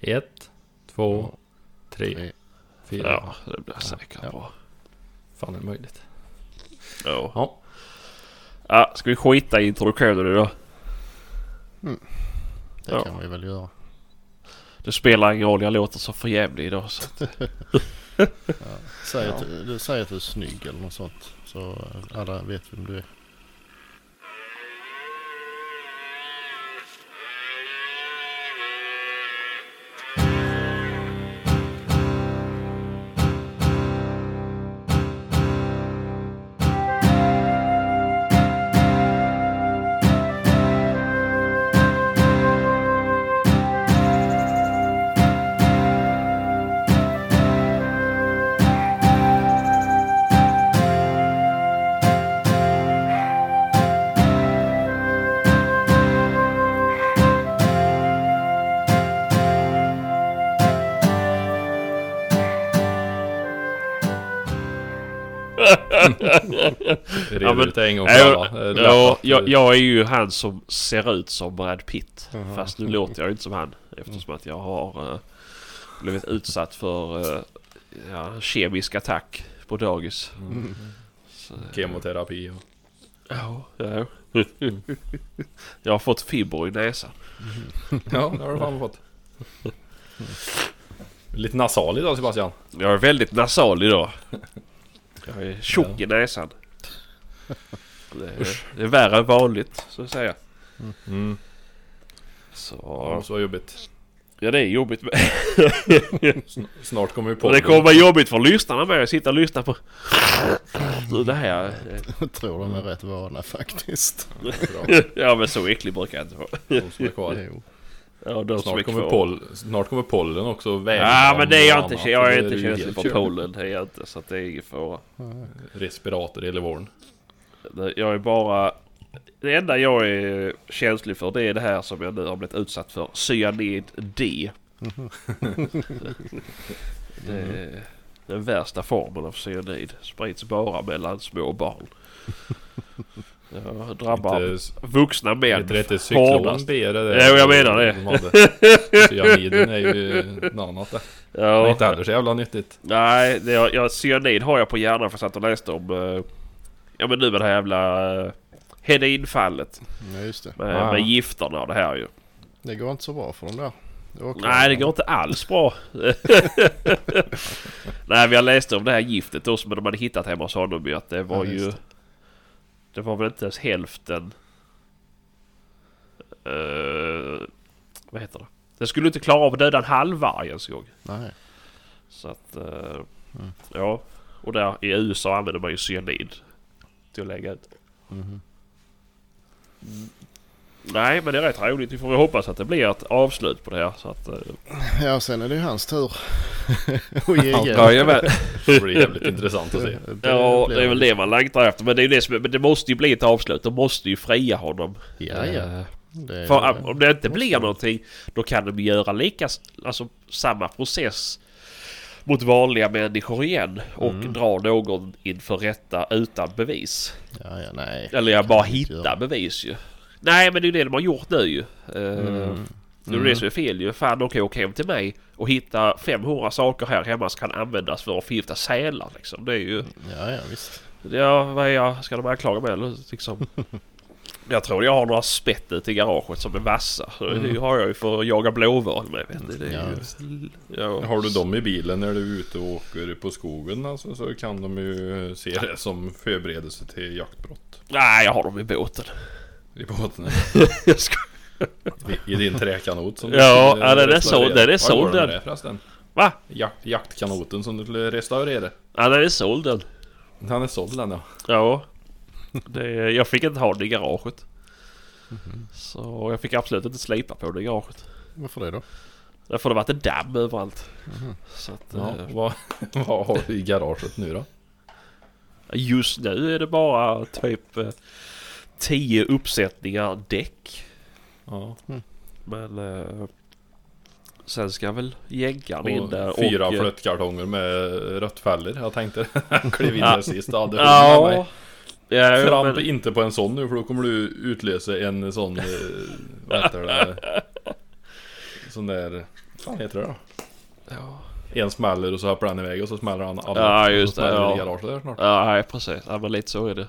Ett, två, tre, Tre. fyra. Ja, det blir säkert Ja. bra. Fan är det möjligt? Ja. Ja. ja. Ska vi skita i introduktionen idag? Det Ja. kan vi väl göra. Det spelar ingen roll, jag låter så förjävlig idag. Så. Säg, att, säger att du är snygg eller något sånt. Så alla vet vem du är. Men- ut en gång Ja, för alla. Eh, lätt Ja, att- jag, jag är ju han som ser ut som Brad Pitt. Jaha. Fast nu låter jag ju inte som han. Eftersom att jag har eh, blivit utsatt för eh, ja, kemisk attack på dagis. Mm. Så, Kemoterapi och... ja, ja. jag har fått fibrer i näsan. Ja, det har du fan fått. Lite nasal idag Sebastian. Jag är väldigt nasal idag. Jag är tjock i näsan. Det är, det är värre än vanligt, så att säga. Mm. Så... Ja, var jobbigt. Ja, det är jobbigt med. Snart kommer vi på Och det kommer vara jobbigt för lyssnarna med att sitta och lyssna på det här. Jag tror de är rätt vana faktiskt. Ja men så äcklig brukar jag inte vara. De som är kvar. Jo. Ja, de Snart kommer, poll, snart kommer pollen också väga Ja men det är jag inte. annat. Jag är inte känslig för pollen. Det är jag inte. Så att det är ingen fara. Respirator hela våren. Jag är bara... Det enda jag är känslig för det är det här som jag nu har blivit utsatt för. Cyanid D. Det är den värsta formen av cyanid. Sprids bara mellan små barn. Jag drabbar Inte, vuxna män heter det inte cyklon hårdast. B? Jo, jag menar det. Cyaniden är ju något annat det. Det är Ja, inte heller så jävla nyttigt. nej, det, jag, jag, cyanid har jag på hjärnan för jag satt och läste om... eh, ja men nu med det här jävla... Uh, Hedinfallet. Ja just det. Med, Ja. med gifterna och det här ju. Det går inte så bra för dem där. Nej, det går inte alls bra. Nej, vi har läst om det här giftet då som de hade hittat hemma hos honom ju att det var Ja, ju... det. Det var väl inte ens hälften... eh, vad heter det? Det skulle inte klara av att döda en halv varg ens en gång. Nej. Så att... eh, Mm. Ja. Och där i USA använder man ju cyanid. Till att lägga ut. Mhm. Nej, men det är rätt roligt. Vi får väl hoppas att det blir ett avslut på det här. Så att... eh, Ja sen är det ju hans tur. att ge igen. Jajamän. Det blir jävligt intressant att se. Ja, det är väl det man längtar efter. Men det, är det, som, men det måste ju bli ett avslut. De måste ju fria honom. Ja ja. Eh, Det För ju- om det inte blir någonting, då kan de göra lika, alltså samma process mot vanliga människor igen och Mm. dra någon inför rätta utan bevis. Ja ja nej. Eller jag bara hitta bevis ju. Nej men det är ju det de har gjort nu ju. Mm. Det är det som är fel ju. Fan ju åka hem till mig och hitta 500 saker här hemma som kan användas för att förgifta sälar liksom. Det är ju... Ja ja visst. Ja, vad är jag? Ska de anklaga mig eller liksom? Jag tror jag har några spett ute i garaget som är vassa. Så Det har jag ju för att jaga blåval med. Det är ju, ja. Har du dem i bilen när du är ute och åker på skogen alltså, så kan de ju se det som förberedelse till jaktbrott. Nej, jag har dem i båten. I båten. Jag ska... I din träkanot som Ja, skulle ja, den är såld- den är såld, den. förresten? Va? Jakt, jaktkanoten som du skulle restaurera. Ja, den är såld den. Den är såld den ja. Ja. Det, jag fick inte ha den i garaget. Så jag fick absolut inte slipa på det i garaget. Varför det då? Därför det varit en damm överallt. Så att, ja eh, vad, vad har du i garaget nu då? Just nu är det bara typ eh, 10 uppsättningar däck. Ja. Men eh, sen ska väl jägaren in Och där fyra och... eh, flyttkartonger med rött fäller. Jag tänkte kliv in där sist. Ja, det ja, mig. Ja, Framp men, inte på en sån nu för då kommer du utlösa en sån, eh, vad heter det? Sån där fan heter det då? Ja, En smäller och så hoppar den iväg och så smäller han alla. Ja, just det, ja. garaget där snart. ja precis. Ja, men lite så är det.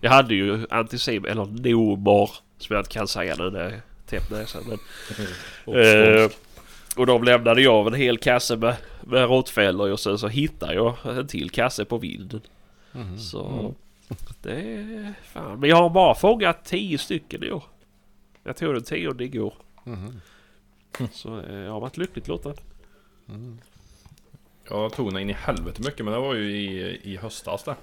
Jag hade ju antisim, eller nomor, som jag inte kan säga nu när jag täppt näsan. Men, Och eh, och de lämnade jag av en hel kasse med, med råttfällor och sen så hittade jag en till kasse på vinden. Mhm. Så Mm. Det är fan. Men jag har bara fångat tio stycken i år. Jag tog den tionde igår. Mhm. Så eh, jag har varit lyckligt lottad. Mm. Jag tog den in i helvete mycket men det var ju i, i höstas det.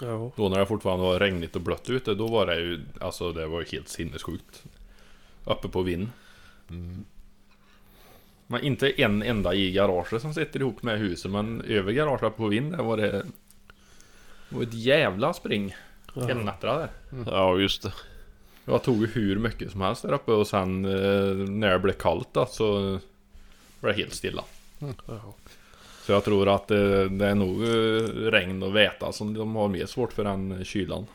Ja. Då när det fortfarande var regnigt och blött ute, då var det ju, alltså det var ju helt sinnessjukt. Uppe på vind. Mm. Men inte en enda i garaget som sitter ihop med huset, men över garaget på vind där var det... Det var ett jävla spring. Helnättra där. Ja just det. Jag tog ju hur mycket som helst där uppe och sen eh, när det blev kallt då, så var det helt stilla. Ja. Så jag tror att eh, det är nog eh, regn och väta som de har mer svårt för än kylan.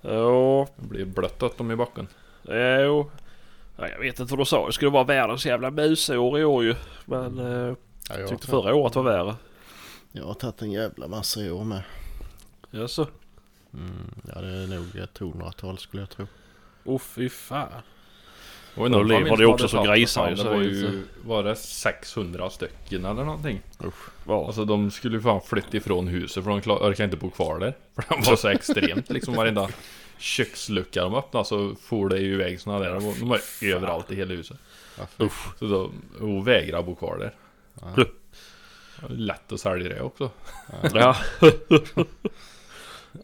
Ja, Det blir blött åt dem i backen. jo. Ja, jag vet inte vad du sa. Det skulle vara världens jävla musår i år ju. Men eh, Ja, jag tyckte förra året var värre. jag har tagit en jävla massa i år med. Jaså? Mm. Ja det är nog ett hundratal skulle jag tro. Åh fy fan. Och Då lever det också tagit- grisar ju, Det så var ju, var det 600 stycken eller någonting? Var. Alltså de skulle ju fan flytta ifrån huset för de klar, orkade inte bo kvar där. För det var så extremt liksom varenda kökslucka de öppnade så for det ju iväg såna där. De var, de överallt i hela huset. Fy. Så då, hon vägrade bo kvar där. Ja. Lätt att sälja det också. Ja.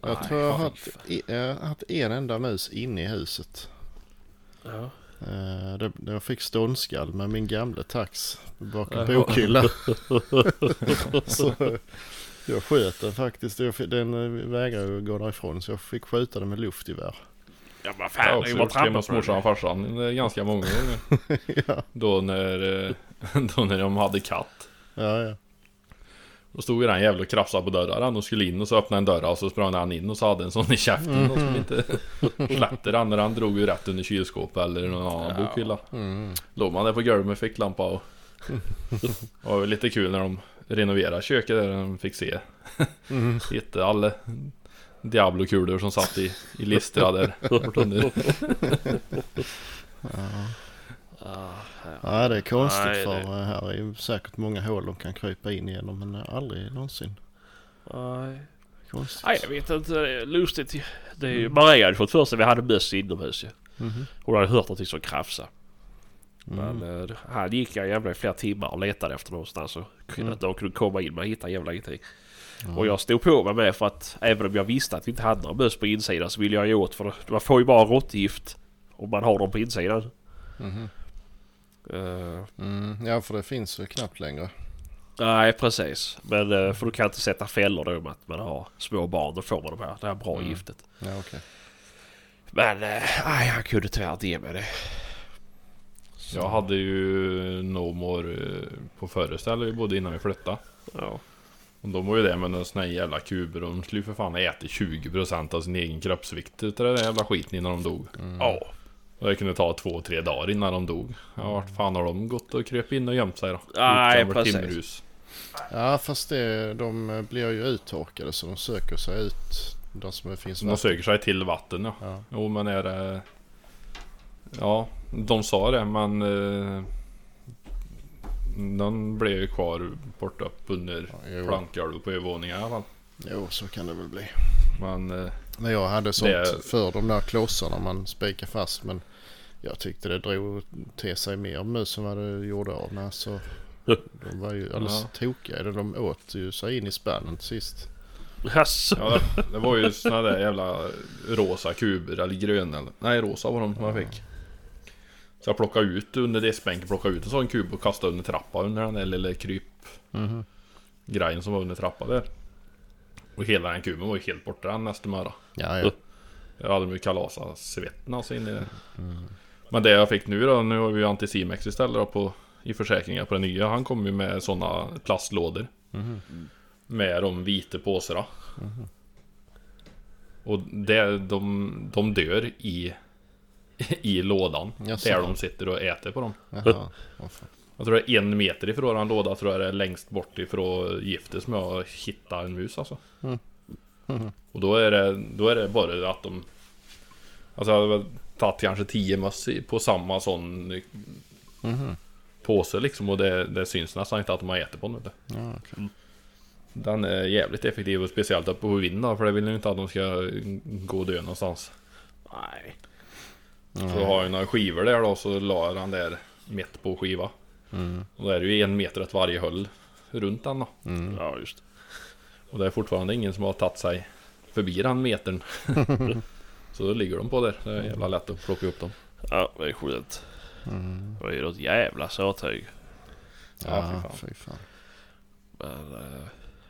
Jag tror jag har haft, jag har en enda mus inne i huset. ja. Eh, jag fick ståndskall med min gamla tax bakom bokhyllan. så jag sköt den faktiskt. Jag fick- Den eh, vägrade gå därifrån så jag fick skjuta den med luftgevär. Ja men Jag fan har det är också gjort det hemma hos trappa morsan och farsan eh, ganska många gånger. ja, Då när, då när de hade katt. ja, ja. Då stod ju den jävla och krafsade på dörren och skulle in och så öppnade en dörr och så sprang han in och så hade en sån i käften och skulle inte släppte den när han drog ju rätt under kylskåpet eller någon annan Ja. bokhylla. Mm. Låg man där på golvet med ficklampa och Det var lite kul när de renoverade köket där de fick se Mm. Hittade alla Diablo-kulor som satt i, i listra där bort under. Ja, det är konstigt Nej, för det- eh, här är ju säkert många hål de kan krypa in igenom men aldrig någonsin. Nej. Konstigt. Nej jag vet inte. Det är lustigt. Det är ju, Maria hade fått för sig vi hade möss inomhus ju. Mhm. Hon hade hört någonting som krafsade. Mm. Men eh, han gick jag jävla i flera timmar och letade efter någonstans och kunde, Mm. de kunde komma in men hittade jävla ingenting. Ja. Och jag stod på mig med för att även om jag visste att vi inte hade några möss på insidan så ville jag ju åt för man får ju bara råttgift om man har dem på insidan. Mhm. Eh, Mm. Ja för det finns ju knappt längre. nej precis. Men uh, för du kan inte sätta fällor då med att man har små barn. Då får man de här, det här bra Mm. giftet. Ja okej. Men eh, nej han kunde tyvärr inte ge mig det. Jag hade ju No More eh, på vi bodde innan vi flyttade. Ja. Och de var ju det med såna här jävla kuber de skulle ju för fan äta 20% av sin egen kroppsvikt utav den jävla skiten innan de dog. Mm. Ja. Och det kunde ta två, tre dagar innan de dog. Ja, vart fan har de gått och kröp in och gömt sig då? Nej, precis. timmerhus. Ja fast det, de blir ju uttorkade så de söker sig ut där som finns De vatten. söker sig till vatten ja. Ja. Jo men är det... Ja, de sa det men... Eh, den blev ju kvar borta under Ja, jo. plankgolv på övervåningen i alla fall. Jo så kan det väl bli. Men... Eh, Men jag hade sånt Det- för de där klossarna man spikar fast men jag tyckte det drog till sig mer mus än vad det gjorde av med. Så de var ju alldeles Ja. tokiga. De åt ju sig in i spannen sist. Jaså? ja, det var ju såna där jävla rosa kuber eller gröna. eller- Nej rosa var de som jag fick. Så jag plockade ut under diskbänken, plockade ut en sån kub och kastade under trappan under den där lilla kryp Mhm. grejen som var under trappan där. Och hela den kuben var ju helt borta den nästa morgon. Ja ja. Jag hade ju kalasat svetten alltså in i det. Men det jag fick nu då, nu har vi ju Anticimex istället då på i försäkringar på den nya. Han kom ju med sådana plastlådor. Mhm. Med de vita påsarna. Och det, de, de dör i, i lådan. Jaså. Där de sitter och äter på dem. Jaha. Jag tror det är en meter ifrån en låda tror jag det är längst bort ifrån giftet som jag hittade en mus alltså. Mm. Mhm. Och då är det, då är det bara att de... Alltså jag hade tagit kanske 10 möss på samma sån Mhm. påse liksom och det, det syns nästan inte att de har ätit på den. Ja, okej. Den är jävligt effektiv och speciellt uppe på vinden för det vill ju inte att de ska gå och dö någonstans. Nej. Så jag har ju några skivor där då så la den där mitt på skiva. Mm. Och då är det ju en meter åt varje håll runt den då. Mm. Ja, just det. Och det är fortfarande ingen som har tagit sig förbi den metern. så då ligger de på där. Det är jävla lätt att plocka upp dem. Ja, det är skönt. Mm. Det är ju ett jävla sörtyg. Ja, fy Ja, fan. fy fan. Men... eh,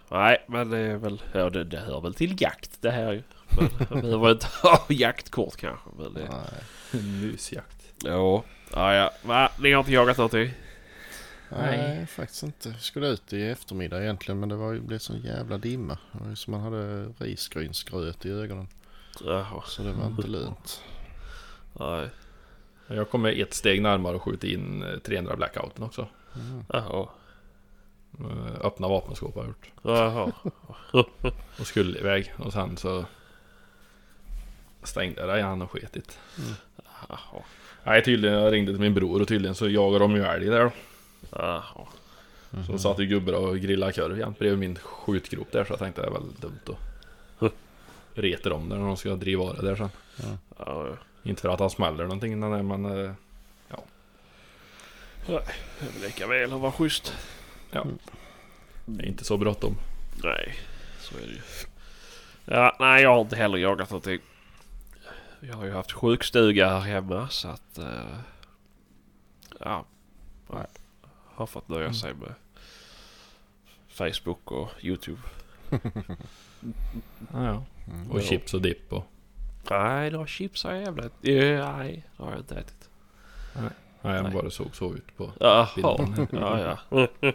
nej, men det är väl... Ja, det, det hör väl till jakt det här ju. Men jag behöver inte ha jaktkort kanske. Men det... Nej. Musjakt. Ja. Ja, ja. Va? Ni har inte jagat någonting? Nej, faktiskt inte. Jag skulle ut i eftermiddag egentligen men det var ju, blev sån jävla dimma. Det var som man hade risgrynsgröt i ögonen. Jaha. Så det var inte lönt. Nej. Jag kommer ett steg närmare att skjuta in eh, 300 blackouten också. Mm. Jaha. Eh, Öppna vapenskåp har jag gjort. Jaha. Och skulle iväg. Och sen så stängde jag det igen och sketit. Jaha. Nej tydligen, jag ringde till min bror och tydligen så jagar de ju älg där då. Jaha. Mhm. Så satt ju gubbar och grillade korv jämt bredvid min skjutgrop där så jag tänkte det är väl dumt att reta dem där när de ska driva av det där sen. Ja, ja. Inte för att han smäller någonting där, men eh, Det är väl lika väl att vara schysst. det är inte så bråttom. Nej, så är det ju. Ja, nej jag har inte heller jagat någonting. Vi har ju haft sjukstuga här hemma så att... eh, ja. Nej. Har fått nöja sig med Facebook och YouTube. Ja, ja. Mm. Och Ja. chips och dipp och... Nej, några chips har jag jävla... Ja, nej, det har jag inte ätit. Nej, jag Nej. bara såg så ut på Jaha. bilden. Ja, ja.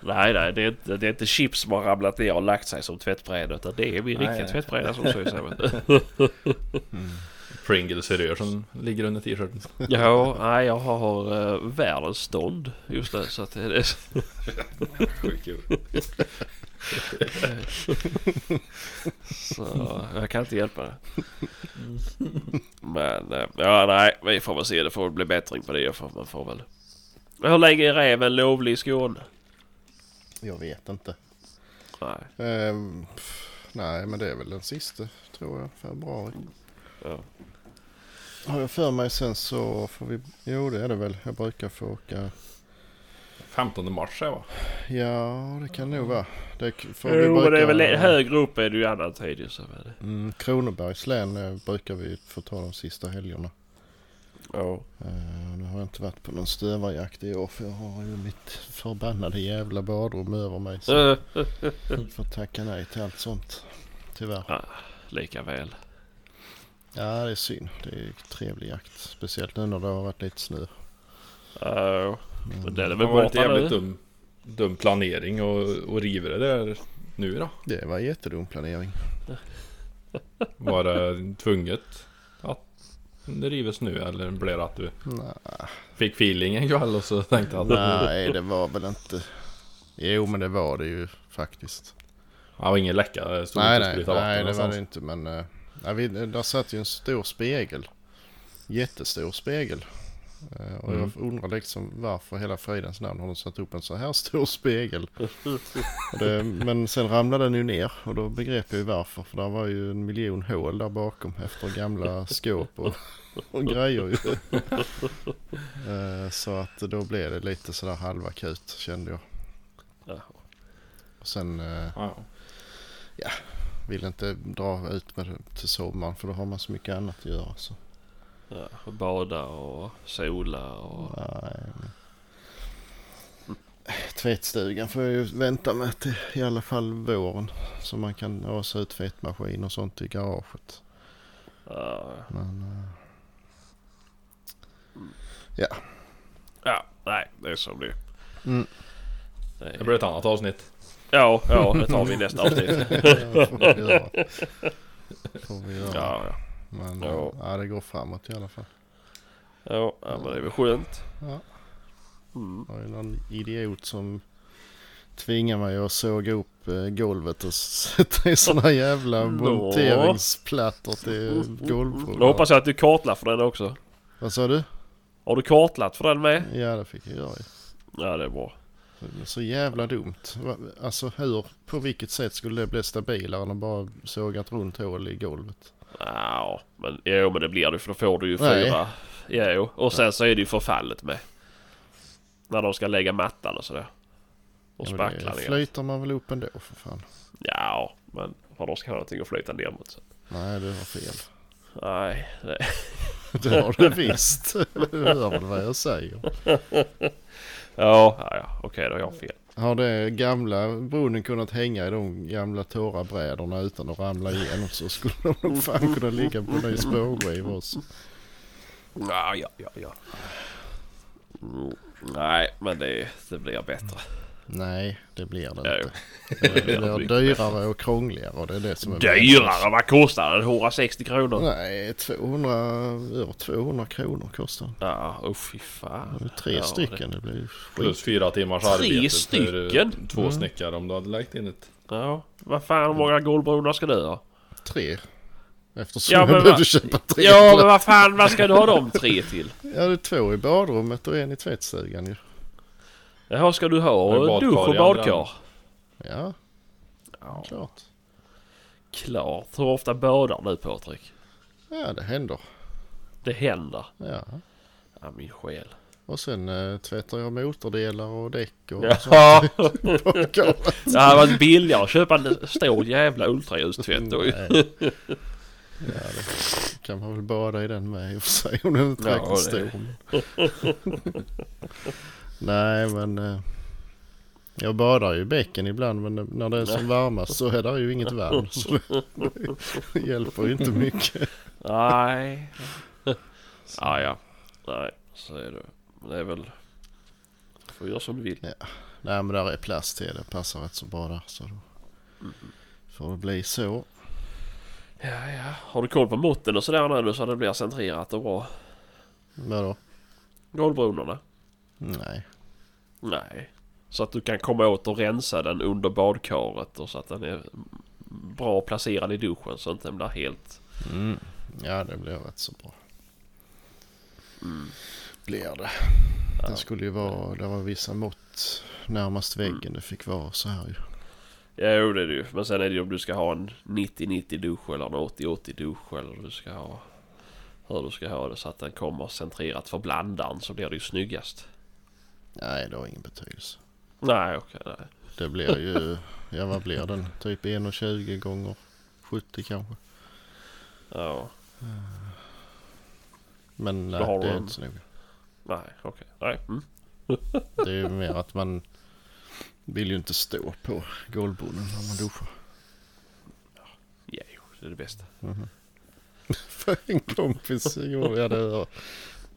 nej, nej, det är, inte, det är inte chips som har ramlat ner och lagt sig som tvättbräda. Utan det är min Nej, riktiga nej. tvättbräda som syns här. Mm. Pringles-rör som ligger under t-shirten. Ja, nej, jag har uh, världens stånd just nu. Så att det är kul. Så jag kan inte hjälpa det. Men eh, ja, nej, vi får väl se. Det får bli bättring på det. För man får väl... Hur länge är räven lovlig i Skåne? Jag vet inte. Nej. Ehm, pff, nej men det är väl den sista tror jag. Februari. Ja. Har jag för mig sen så får vi... Jo det är det väl. Jag brukar få åka... 15 mars är va? Ja det kan nog vara. Det vi Jo, men det är väl brukar- högre upp är det ju annan tid ju, så är det. Mm, Kronobergs län eh, brukar vi få ta de sista helgerna. Ja. Eh, nu har jag inte varit på någon stövarjakt i år för jag har ju mitt förbannade jävla badrum över mig. Så jag får tacka nej till allt sånt. Tyvärr. Lika väl. Ja det är synd. Det är trevlig jakt. Speciellt nu när det har varit lite snö. Ja, Mm. men det är Det väl var inte borta jävligt nu. dum, dum planering och, och riva det där nu då? Det var jättedum planering. Var det tvunget att det rivs nu eller blev det att du Nej. fick feeling en kväll och så tänkte att Nej det var väl inte. Jo men det var det ju faktiskt. det var ingen läcka? Det stod Nej inte nej, nej det var det inte men. Nej, vi, där satt ju en stor spegel. Jättestor spegel. Eh, och Mm. jag undrar liksom varför hela fridens namn har de satt upp en så här stor spegel. Det, men sen ramlade den ju ner och då begrep jag ju varför. För där var ju en miljon hål där bakom efter gamla skåp och, och grejer ju. Eh, så att då blev det lite sådär halvakut kände jag. Ja. Och sen eh, Ja, vill inte dra ut med det till sommaren för då har man så mycket annat att göra. Så. Ja, och bada och sola och... Nej. Tvättstugan får jag ju vänta med till i alla fall våren. Så man kan ösa ut tvättmaskin och sånt i garaget. Ja, Men eh, ja, nej, det är som det. Mm. Är- det blir ett annat avsnitt. Ja, ja, det tar vi i nästa avsnitt. får vi göra. Får vi göra. Ja, ja. Men Ja. ja. det går framåt i alla fall. Ja, ja, men det är väl skönt. Ja. Mm. Det var ju någon idiot som tvingade mig att såga upp eh, golvet och sätta i såna jävla monteringsplattor till Då golvbrädor. hoppas jag att du kartlagt för den också. Vad sa du? Har du kartlagt för den med? Ja det fick jag göra ju. Ja det är bra. Så jävla dumt. Alltså hur, på vilket sätt skulle det bli stabilare än att bara såga ett runt hål i golvet? Ja, men jo men det blir det för då får du ju Nej. fyra. Jo, och sen så är det ju förfallet med. När de ska lägga mattan och sådär. Och Ja, spackla det ner. flyter man väl upp ändå för fan. Ja, men de ska ha någonting att flyta ner mot. sen. Nej du har fel. Nej, det... Det har du visst. Du hör väl vad jag säger. Ja, ja, okej då har jag fel. Har det gamla brunnen kunnat hänga i de gamla torra brädorna utan att ramla igenom så skulle de nog fan kunna ligga på ny spårskiva också. Ja, ja, ja, ja. Mm, nej, men det, det blir bättre. Nej, det blir det inte. Det blir dyrare och krångligare och det är det som är Dyrare? Vad kostar den? 160 kronor? Nej, 200, över 200 kronor kostar den. Ja, oh fy fan. Det tre Ja, stycken, det blir ju Plus skit. fyra timmars Tre arbete för eh, stycken? två Mm. snickare om du hade lagt in ett. Ja, vad fan hur många golvbroar ska du ha? Tre. Eftersom Ja, jag behövde köpa tre. Ja, men vad fan vad ska du ha de tre till? Ja, det är två i badrummet och en i tvättstugan ju. Jaha, ska du ha dusch och badkar? Ja, Ja, klart. klart. Hur ofta badar du Patrik? Ja, det händer. Det händer. Ja. Ja, min själ. Och sen eh, tvättar jag motordelar och däck och sånt Ja, golvet. det hade varit billigare att köpa en stor jävla ultraljustvätt då. Ja, det kan man väl bada i den med i och för sig om den inte Ja, stor. Nej, men eh, jag badar ju i bäcken ibland men när det är som varmast så är det ju inget varmt. Så det, det hjälper ju inte mycket. Nej. Ja, ja. Nej, så är det. Men det är väl... Du får göra som du vill. Nej, men där är plast till det. passar rätt så bra där. Så då får det bli så. Ja, ja. Har du koll på måtten och sådär nu så det blir centrerat och bra? Vadå? Golvbronorna? Nej. Nej. Så att du kan komma åt och rensa den under badkaret och så att den är bra placerad i duschen så att den blir helt... Mm. Ja, det blir rätt så bra. Mm. Blir det. Ja. Det skulle ju vara, det var vissa mått närmast väggen det fick vara så här ju. Ja, jo det är det ju. Men sen är det ju om du ska ha en 90-90 dusch eller en 80-80 dusch eller du ska ha... Hur du ska ha det så att den kommer centrerat för blandaren så blir det ju snyggast. Nej, det har ingen betydelse. Nej, okej. nej. Det blir ju, ja vad blir den? Typ 1,20 gånger 70 kanske. Ja. Men nej, det är inte så noga. Nej, okej. Nej. Mm. Det är ju mer att man vill ju inte stå på golvbrunnen när man duschar. Ja, det är det bästa. För en kompis gjorde jag det.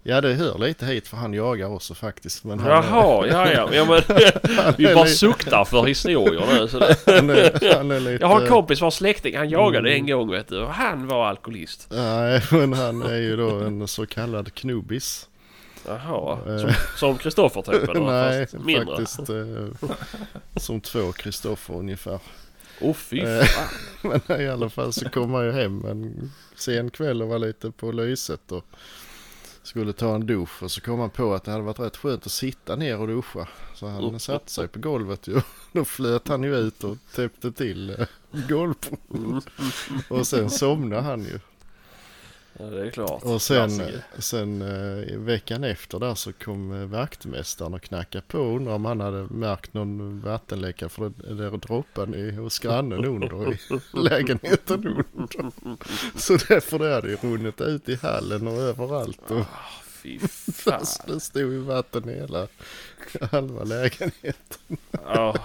Ja det hör lite hit för han jagar också faktiskt. Men han, Jaha, ja, ja. ja men, vi bara suktar för historier nu. Så det. han, är, han är lite... Jag har en kompis vars släkting, han jagade en gång vet du. Och han var alkoholist. Nej men han är ju då en så kallad knubbis. Jaha. Eh. Som- Kristoffer typ eller? Nej fast mindre. faktiskt eh, som två Kristoffer ungefär. Åh oh, fy Eh. fan. Men i alla fall så kom ju hem en sen kväll och var lite på lyset och skulle ta en dusch och så kom han på att det hade varit rätt skönt att sitta ner och duscha. Så han satte sig på golvet ju. Då flöt han ju ut och täppte till eh, golvbron. Och sen somnade han ju. Ja, det är klart. Och sen, Klassiker. sen eh, veckan efter där så kom eh, vaktmästaren och knackade på och undrade om han hade märkt någon vattenläcka för det, det droppade i, hos grannen under i lägenheten under. Så därför det hade ju runnit ut i hallen och överallt och Fy fan. det stod ju vatten i hela halva lägenheten. Ja.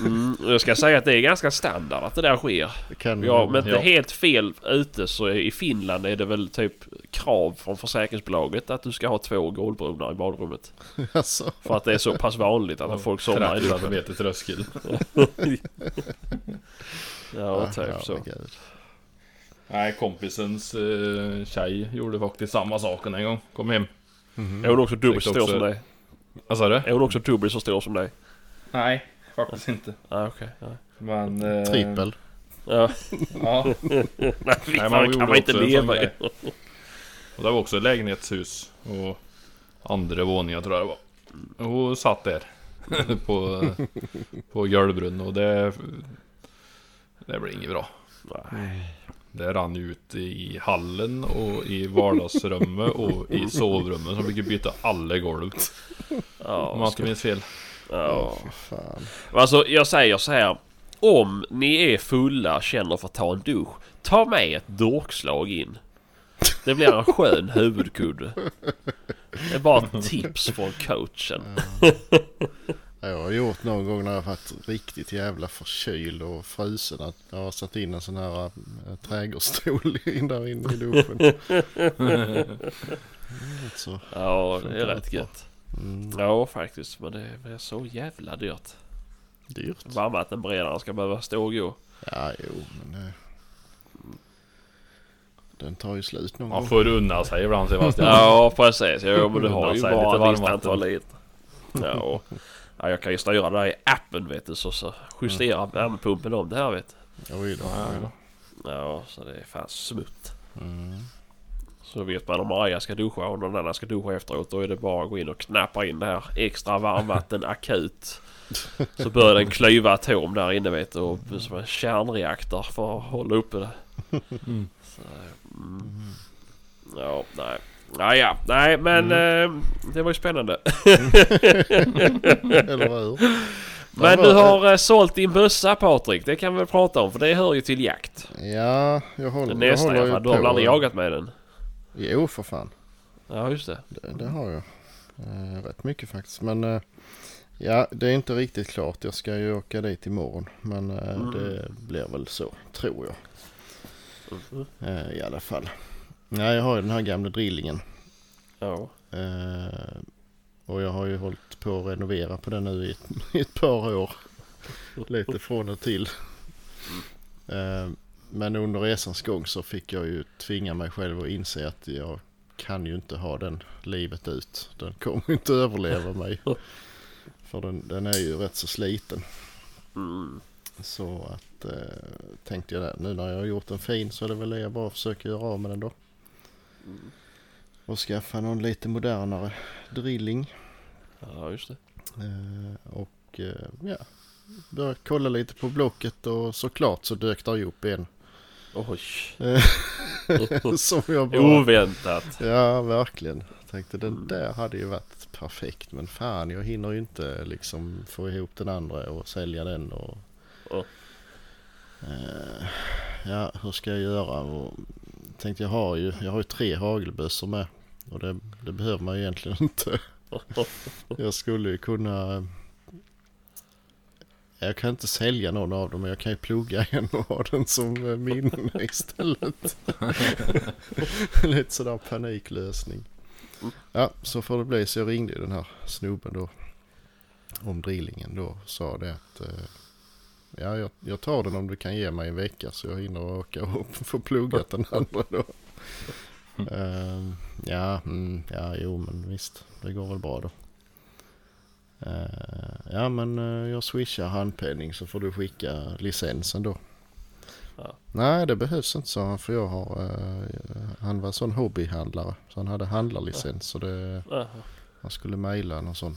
Mm, jag ska säga att det är ganska standard att det där sker. Det kan Ja, men inte Ja. helt fel ute så i Finland är det väl typ krav från försäkringsbolaget att du ska ha två golvbrunnar i badrummet. alltså, För att det är så pass vanligt att folk somnar i 30 duschen. meter tröskel. Ja, typ ja, så. Nej, kompisens eh, tjej gjorde faktiskt samma sak en gång. Kom hem. Mhm. Är hon också dubbelt så stor som dig? Vad sa du? Är hon också dubbelt så stor som dig? Nej, faktiskt inte. Ah, okej. ja. Men... eh, Trippel. Ja. Ja. Nej, Nej, man kan man inte leva i. Och det var också ett lägenhetshus. Och andra våningen tror jag det var. Och hon satt där. på, på golvbrunnen och det... Det blev inget bra. Nej. Det rann ut i hallen och i vardagsrummet och i sovrummet. Så de fick byta alla golv. Om Ja, jag inte minns fel. Ja. Fy fan. Alltså jag säger så här. Om ni är fulla känner för att ta en dusch. Ta med ett dorkslag in. Det blir en skön huvudkudde. Det är bara ett tips från coachen. Jag har gjort någon gång när jag varit riktigt jävla förkyld och frusen att jag har satt in en sån här äh, trädgårdsstol in där inne i duschen. Så. Ja det är rätt gött. Mm, Ja faktiskt men det är så jävla dyrt. dyrt. Varmvattenberedaren ska behöva stå och gå. Ja, jo, men det... Den tar ju slut någon Man gång. får unna sig ibland Sebastian. Ja precis. Jo men du har ju bara lite ett visst varmvatten. antal liter. Ja, och, ja jag kan ju styra det här i appen vet du så, så justera värmepumpen om det här vet Oj då. Ja, oj ja. då. du. Ja så det är fan smutt. Mm. Så vet man om Maja ska duscha och någon annan ska duscha efteråt. Då är det bara att gå in och knappa in det här extra varmvatten akut. Så börjar den klyva atom där inne vet du. Och som en kärnreaktor för att hålla uppe det. Mm. Så, mm. Ja, nej. Ja, ja, nej men eh, det var ju spännande. Eller hur? Men du har eh, sålt din bössa Patrik. Det kan vi väl prata om för det hör ju till jakt. Ja, jag håller, jag Nästa i håller ju fall. Du har väl på. aldrig jagat med den? Jo, för fan. Ja just det. Det, det har jag. Eh, rätt mycket faktiskt. Men eh, ja, det är inte riktigt klart. Jag ska ju åka dit imorgon. Men eh, Mm. det blir väl så, tror jag. Mhm. Eh, I alla fall. Ja, jag har ju den här gamla drillingen. Ja. Eh, och jag har ju hållit på att renovera på den nu i ett, i ett par år. Lite från och till. Eh, men under resans gång så fick jag ju tvinga mig själv att inse att jag kan ju inte ha den livet ut. Den kommer inte överleva mig. För den, den är ju rätt så sliten. Mm. Så att eh, tänkte jag där, nu när jag har gjort den fin så är det väl det jag bara försöker göra av med den då. Och skaffa någon lite modernare drilling. Ja just det. Eh, och eh, ja, började kolla lite på blocket och såklart så dök det upp en. Oj. Som jag bara... Oväntat. Ja, verkligen. Tänkte den där hade ju varit perfekt. Men fan, jag hinner ju inte liksom få ihop den andra och sälja den och... Ja. Eh, ja, hur ska jag göra? Och tänkte jag har ju, jag har ju tre hagelbössor med. Och det, det behöver man ju egentligen inte. Jag skulle ju kunna... Jag kan inte sälja någon av dem men jag kan ju plugga en och ha den som eh, minne istället. Lite sådär paniklösning. Ja, så får det bli. Så jag ringde den här snubben då. Om drillingen då. Sa det att eh, ja, jag, jag tar den om du kan ge mig en vecka så jag hinner åka upp och få pluggat den andra då. Ehm, ja, mm, ja, jo men visst. Det går väl bra då. Eh, ja men eh, jag swishar handpenning så får du skicka licensen då. Ja. Nej det behövs inte han för jag har, eh, han var sån hobbyhandlare. Så han hade handlarlicens så det, Jaha. han skulle mejla någon sån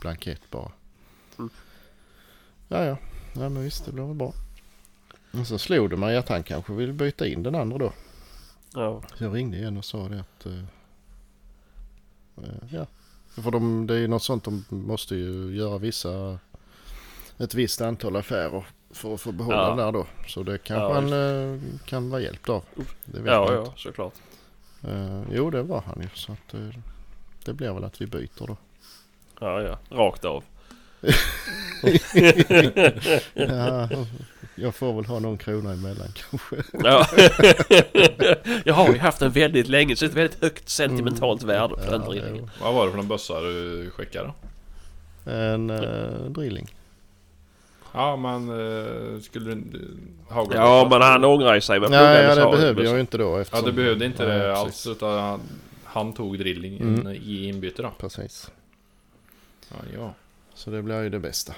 blankett bara. Mm. Ja ja, ja men visst det blir väl bra. Och så slog det mig att han kanske vill byta in den andra då. Ja. Så jag ringde igen och sa det att ja. För de, det är ju något sånt de måste ju göra vissa ett visst antal affärer för att få behålla Ja. den där då. Så det kanske Ja, han eh, kan vara hjälpt av. Det vet Ja, ja, såklart. Eh, jo det var han ju så att eh, det blir väl att vi byter då. Ja, ja. Rakt av. ja, jag får väl ha någon krona emellan kanske. Ja. jag har ju haft den väldigt länge så det är ett väldigt högt sentimentalt värde på den Ja, drillningen. Vad var det för någon bössa du skickade? En uh, drilling. Ja men eh, skulle du. Hagel- Ja, men han ångrar ju sig med Nej, ja, det behövde jag ju inte då Ja eftersom... du behövde inte det precis. alls utan han, han tog drilling Mm. i inbyte då. Precis. Ja, ja. Så det blir ju det bästa.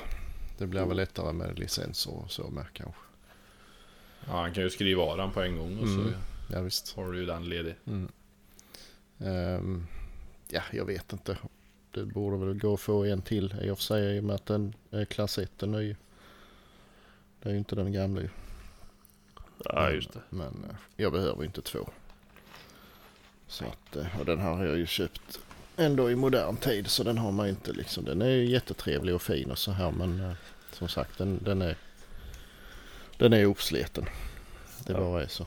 Det blir väl lättare med licenser och så med kanske. ja, han kan ju skriva av den på en gång och så Mm. Ja visst. har du ju den ledig. Mm. Ehm, ja, jag vet inte. Det borde väl gå att få en till i och för sig i och med att den är klass 1 den ny. Det är ju inte den gamla ju. Ja, just det. Men eh, jag behöver ju inte två. Så att, eh, och den här har jag ju köpt ändå i modern tid så den har man inte liksom. Den är ju jättetrevlig och fin och så här men eh, som sagt den, den är den är uppsliten. Det Ja. bara är så.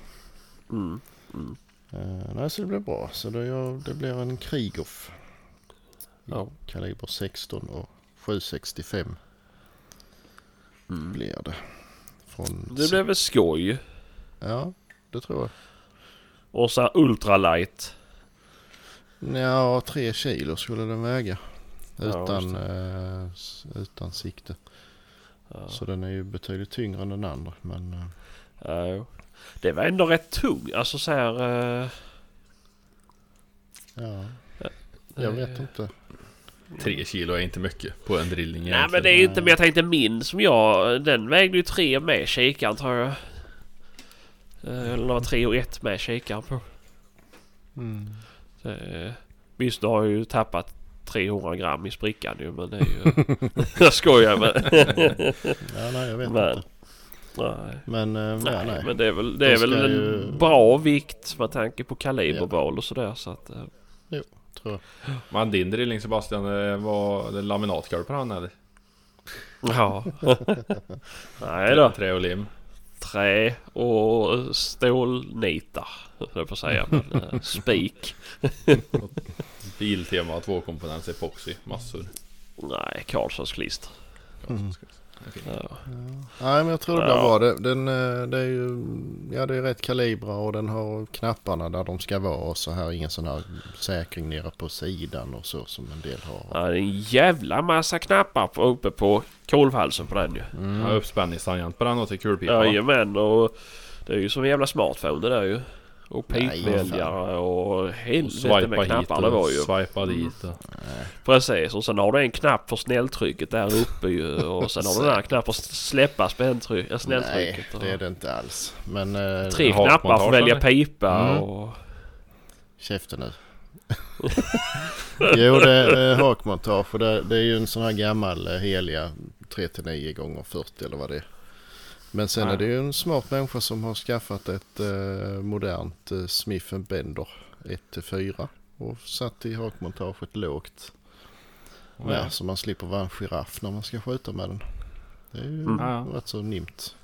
Mm. Mm. Uh, nej så det blir bra. Så det, jag, det blir en Krigoff. Ja. Kaliber 16 och 765 Mm. blir det. Från Det blev väl skoj. Ja, det tror jag. Och så här ultralight. Ja, tre kilo skulle den väga. Ja, Utan, just eh, utan sikte. Ja. Så den är ju betydligt tyngre än den andra. Men eh, Ja, jo. Det var ändå rätt tung. Alltså så här... eh, ja, jag vet inte. Tre kilo är inte mycket på en drilling Nej egentligen. men det är inte... Men jag tänkte min som jag... Den vägde ju tre med kikaren tror jag. Eller tre och ett med kikaren på. Mm. Eh, Visst, du har ju tappat 300 gram i sprickan ju men det är ju... jag skojar men... Ja, nej, jag vet Men- inte. nej. Men, eh, ja, Nej, nej. men det är väl, det De är väl en ju- bra vikt med tanke på kaliberval och sådär så att... eh, Tror jag. Men din drilling Sebastian, det var det laminatgolv på den eller? Ja. Nej då. Trä och lim. Trä och stålnitar. Höll Jag på att säga. Men, eh, spik. Biltema tvåkomponents epoxy, massor. Nej, Karlssons klister. Mm. Ja. Nej, men jag tror det blir Ja. bra. Det, den, eh, det är ju ja, det är rätt kalibrar och den har knapparna där de ska vara och så här. Ingen sån här säkring nere på sidan och så som en del har. Ja, det är en jävla massa knappar på, uppe på kolvhalsen på den ju. Mm. Har uppspänningstangent på den och till kulpipa. va? Jajamän och det är ju som en jävla smartphone det där ju. Och Nej, pipväljare och helvete med knappar det var ju. swipa dit. Och. Precis och sen har du en knapp för snälltrycket där uppe ju. Och sen har du en annan knapp för att släppa späntryck, Nej, snälltrycket. och det är det inte alls. Men eh, Tre knappar för att välja pipa Mm. och... käften nu. jo, det är eh, hakmontage det, det är ju en sån här gammal eh, heliga 3-9 gånger 40 eller vad det är. Men sen Ja. är det ju en smart människa som har skaffat ett eh, modernt eh, Smith Bender 1-4 och satt i hakmontaget lågt med Ja. så man slipper vara en giraff när man ska skjuta med den. Det är ju Mm. Ja. rätt så nimt.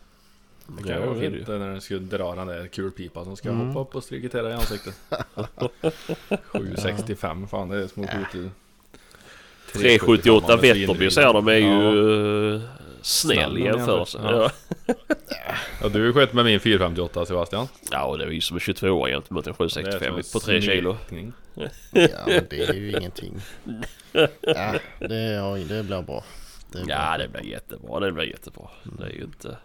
Det kan Ja, ju vara fint när den skulle dra den där kulpipan som ska Mm. hoppa upp och strigitera i ansiktet. 765 fan det är små skjut 378 Vätterby ser de är ju eh, snäll jämförelse. ja. Ja. Ja du sköt med min 458 Sebastian. ja och det är ju som en 22 gentemot en Det är 765 som på 3 kilo. Ja, men det är ju ingenting. Ja, det, är, det blir bra. Det är Ja bra. det blir jättebra. Det blir jättebra. Det är ju inte...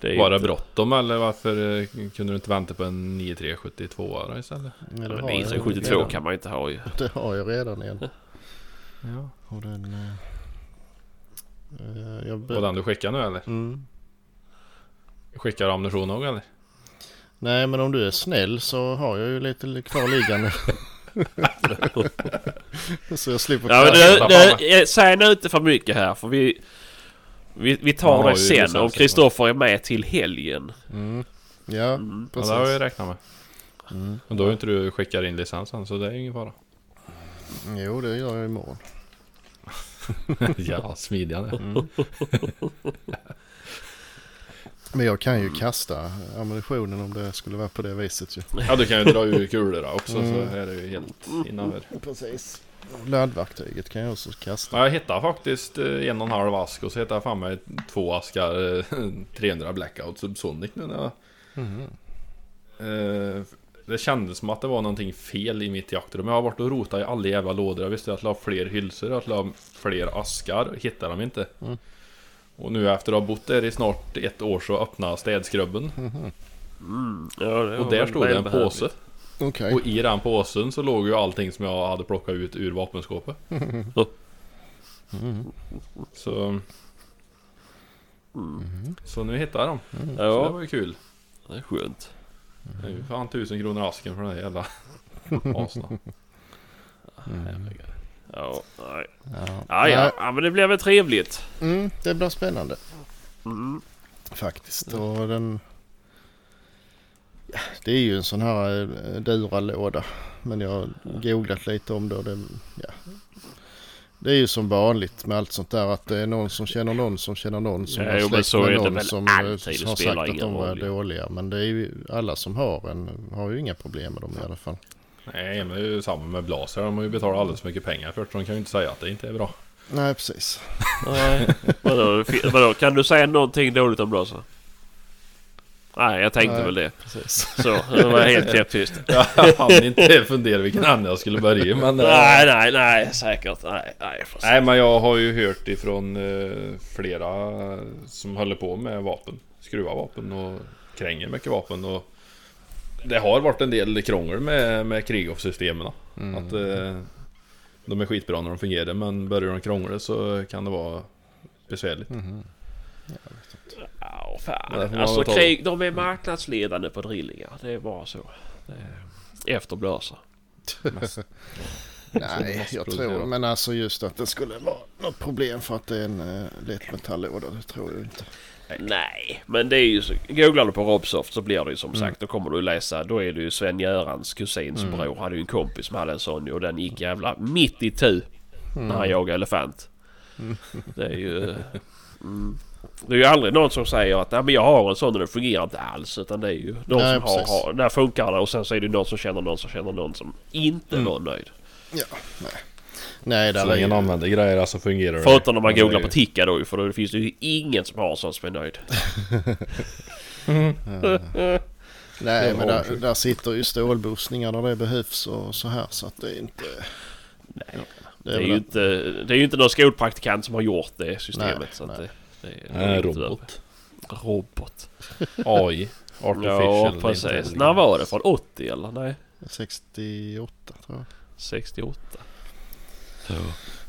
Det Var det inte- bråttom eller varför eh, kunde du inte vänta på en 9372 då istället? Ja, Ja, det men har jag 972 redan. kan man ju inte ha ju. Det har jag redan en. Ja. Och den... eh, jag Var den du skickar nu eller? mm. Skickar du ammunition också eller? Nej men om du är snäll så har jag ju lite kvar liggande. så jag slipper Ja men Ja, du, du, säg nu inte för mycket här för vi... Vi, vi tar det sen om. Kristoffer är med till helgen. Mm. Ja, Mm. Ja, precis. det har jag räknat med. Mm. Men då ju inte du skickat in licensen så det är ingen fara. Jo det gör jag imorgon. ja, smidiga det. Mm. Men jag kan ju kasta ammunitionen om det skulle vara på det viset ju. Ja du kan ju dra ur kulorna också Mm. så är det ju helt innanför. Precis. Laddverktyget kan jag också kasta. Ja, jag hittade faktiskt eh, en och en halv ask och så hittade jag fan mig två askar eh, 300 Blackout Subsonic nu när jag... Mhm. Eh, det kändes som att det var någonting fel i mitt jaktrum. Jag har varit och rotat i alla jävla lådor. Jag visste att jag la fler hylsor, att jag la fler askar. Hittade dem inte. Mm. Och nu efter att ha bott där i snart ett år så öppnade städskrubben. Mhm. Mm. Ja, Och där stod det en påse. Okej. Och i den påsen så låg ju allting som jag hade plockat ut ur vapenskåpet. Så... Så nu hittade jag dem. Så det Ja, var ju kul. det är skönt. Det är ju fan tusen kronor asken för den här jävla. Ja, nej. Ja. Ja, ja. Ja, men det blev väl trevligt. Mm, det blir spännande Mm. faktiskt. Och den... Ja, det är ju en sån här eh, Dura-låda. Men jag har googlat lite om det och det... Ja. Det är ju som vanligt med allt sånt där att det är någon som känner någon som känner någon som Ja, har släkt så med någon som eh, alltid. Har sagt att de var dåliga. Men det är ju alla som har en har ju inga problem med dem i alla fall. Nej men det är ju samma med Blaser. De har ju betalat alldeles för mycket pengar för så De kan ju inte säga att det inte är bra. Nej precis. Nej. vadå, vadå, kan du säga någonting dåligt om Blåsa? Nej, jag tänkte Nej. väl det. precis. Så, det var helt knäpptyst. Jag hann inte fundera vilken ände jag skulle börja men... eh, Nej, nej, nej, säkert. Nej, nej. Nej men jag har ju hört ifrån eh, flera som håller på med vapen. Skruvar vapen och kränger mycket vapen och Det har varit en del krångel med, med Krigoff-systemen. Att eh, de är skitbra när de fungerar men börjar de krångla så kan det vara besvärligt. Ja, Ja, fan. Alltså krig, de är marknadsledande på drillingar. Det är bara så. Är efter Blåsa. Nej, jag tror, men alltså just att det skulle vara något problem för att det är en uh, lättmetalllåda, det tror jag inte. Nej, men det är ju så. Googlar du på Robsoft så blir det ju som sagt. Då kommer du läsa. Då är det ju Sven-Görans kusins bror. Hade ju en kompis som hade en sån och den gick jävla mitt i tu. När han jagade elefant. Det är ju... Mm. Det är ju aldrig någon som säger att Nej, men jag har en sån och det fungerar inte alls. Utan det är ju de Nej, som har, precis. har... Där funkar det och sen så är det någon som känner någon som känner någon som inte var nöjd. Ja, nej. Nej, där Så är länge ju, man använder grejer alltså fungerar det. Förutom när man är googlar på Ticka då för då finns det ju ingen som har en sån som är nöjd. Nej, men där, där sitter ju stålbussningar när det behövs och så här så att det är inte... Nej. Det Det är, ju inte, det är ju inte någon skolpraktikant som har gjort det systemet. Nej, så att nej. det, det Nej, är inte robot. Robot. AI. Artificial Ja, precis. När var det? Från 80 eller? Nej, 68 tror jag. 68.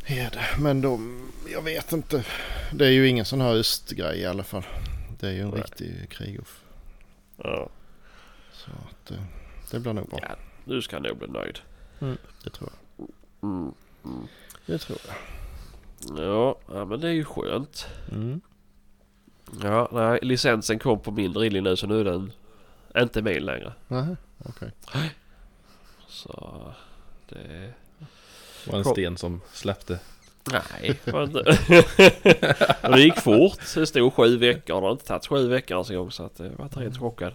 Är det. Men de, jag vet inte. Det är ju ingen sån här östgrej i alla fall. Det är ju en Nej. riktig krigoff. Ja. Så att det, det blir nog bra. ja, du ska nog bli nöjd. Det tror jag. Mm. Det tror jag. Ja, ja, men det är ju skönt. Mm. Ja, nej, licensen kom på min drilling nu så nu är den inte min längre. Nähä, okej. Så det... Var en sten som släppte. Nej, var inte. Det gick fort. Det stod sju veckor. Det har inte tagit sju veckor ens en gång så att jag var rent chockad.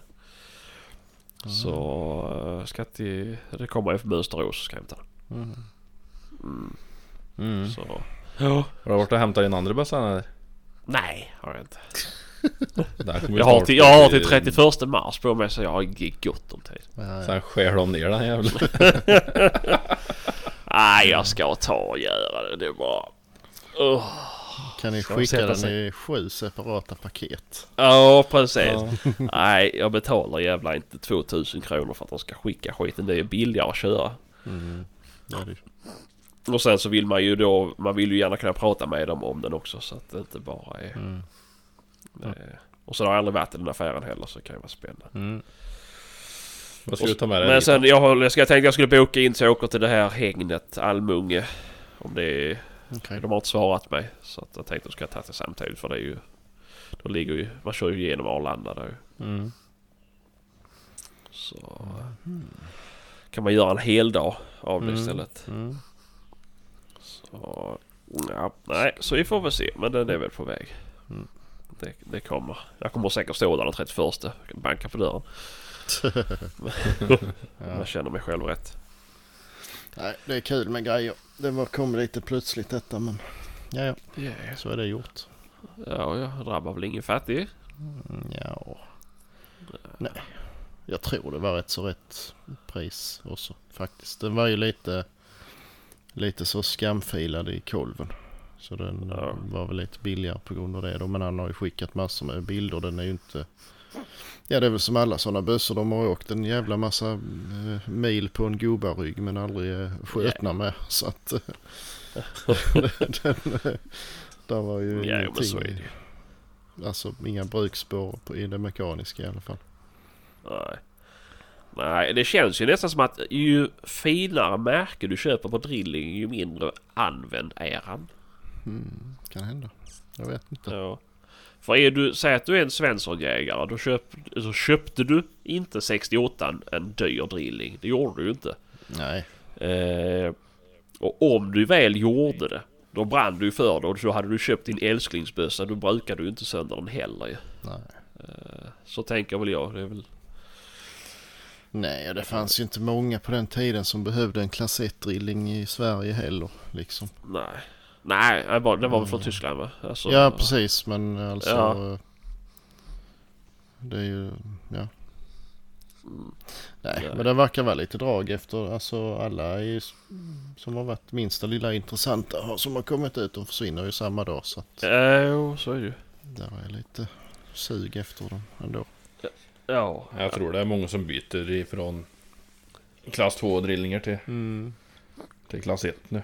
Så eh, ska till... Det kommer från Mönsterås så ska jag hämta den. Mm. Mm, Mm. så... Ja. Har du varit och hämtat din andra bössa eller? Nej, har jag inte. Jag har till, jag har till bli- 31 mars på mig så jag har gott om tid. Ja, ja. Sen skär de ner den jäveln. Nej, jag ska ta och göra det. Det är bara... Ugh. Kan ni skicka den sig. i sju separata paket? Ja, precis. Ja. Nej, jag betalar jävla inte 2000 kronor för att de ska skicka skiten. Det är billigare att köra. Mm. Det är det. Och sen så vill man ju då, man vill ju gärna kunna prata med dem om den också så att det inte bara är... Mm. Eh, och så har jag aldrig varit i den affären heller så det kan ju vara spännande. Mm. Vad ska du ta med dig Men sen jag, jag, ska, jag tänkte jag skulle boka in så jag åker till det här hägnet Almunge. Om det är... Okej. De har inte svarat mig. Så att jag tänkte att jag ska ta det samtidigt för det är ju... Då ligger ju... Man kör ju igenom Arlanda där. Mm. Så... Kan man göra en hel dag av det Mm. istället. Mm. Ja, nej, så vi får väl se. Men den är väl på väg. Mm. Det, det kommer. Jag kommer säkert stå där den 31. Jag kan banka på dörren. Om jag känner mig själv rätt. Nej, det är kul med grejer. Det var, kom lite plötsligt detta men ja, ja, Yeah. så är det gjort. Ja, jag drabbar väl ingen fattig. Mm, ja. Nej, jag tror det var rätt så rätt pris också faktiskt. Den var ju lite, lite så skamfilad i kolven. Så den Ja. var väl lite billigare på grund av det då. Men han har ju skickat massor med bilder. Den är ju inte Ja det är väl som alla sådana bössor. De har åkt en jävla massa eh, mil på en gobarrygg men aldrig eh, skötna med. Så att... eh, den, eh, där var ju Ja, men så är det ingenting. Alltså inga brukspår på, i det mekaniska i alla fall. Nej. Nej, det känns ju nästan som att ju finare märke du köper på drilling ju mindre använd är han. Mm, kan hända. Jag vet inte. Ja. För är du, säg att du är en Svenssonjägare, då köp, så köpte du inte 68 en, dyr drilling. Det gjorde du ju inte. Nej. Eh, och om du väl gjorde det, då brann du ju för det och så hade du köpt din älsklingsbössa, då brukar du inte sönder den heller ju. Nej. Eh, så tänker väl jag. Det är väl... Nej, det fanns ju inte många på den tiden som behövde en klass 1-drilling i Sverige heller. Liksom. Nej. Nej, det var, väl från Tyskland va? Alltså, ja, precis. Men alltså... Ja. Det är ju... Ja. Nej, Nej. men det verkar vara lite drag efter... Alltså alla är som har varit minsta lilla intressanta som har kommit ut. De försvinner ju samma dag. Så att Ja, jo, så är det ju. där är lite sug efter dem ändå. Ja. Jag tror det är många som byter ifrån klass 2 drillningar till, Mm. till klass 1 nu.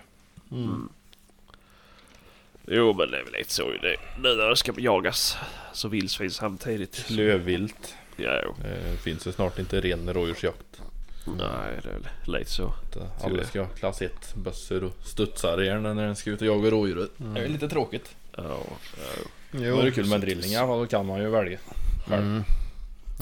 Mm. Jo, men det är väl lite så ju det. Nu när det ska jagas så vildsvin samtidigt. Klövvilt. Ja, jo. Eh, finns det snart inte ren rådjursjakt. Nej, det är väl lite så. Alla ska ha klass 1 bössor och studsar gärna när den ska ut och jaga rådjur. Det är lite tråkigt. Ja, ja. Då är det kul med fall, då kan man ju välja. själv. Mm.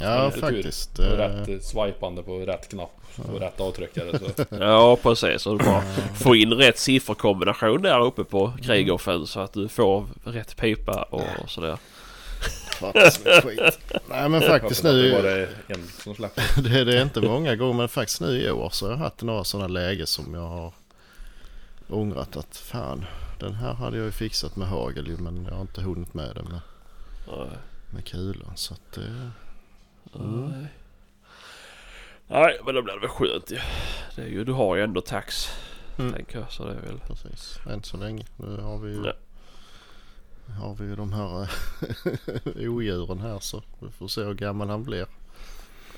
Ja, faktiskt. Och eh, rätt eh, swipande på rätt knapp och rätt avtryckare. Så. ja precis. Så du bara får in rätt sifferkombination där uppe på Krieghofen så att du får rätt pipa och sådär. Skit. Nej men faktiskt nu. Det en som. Det, det är inte många gånger men faktiskt nu i år så har jag haft några sådana lägen som jag har ångrat att fan den här hade jag ju fixat med hagel ju, men jag har inte hunnit med det med, med kulan så att det... Nej. Nej, men då blir det väl skönt ju. Det är ju, du har ju ändå tax. Mm. Tänker jag. Så det är väl... Precis, än så länge. Nu har vi ju, Ja. har vi ju de här eh, odjuren här så vi får se hur gammal han blir.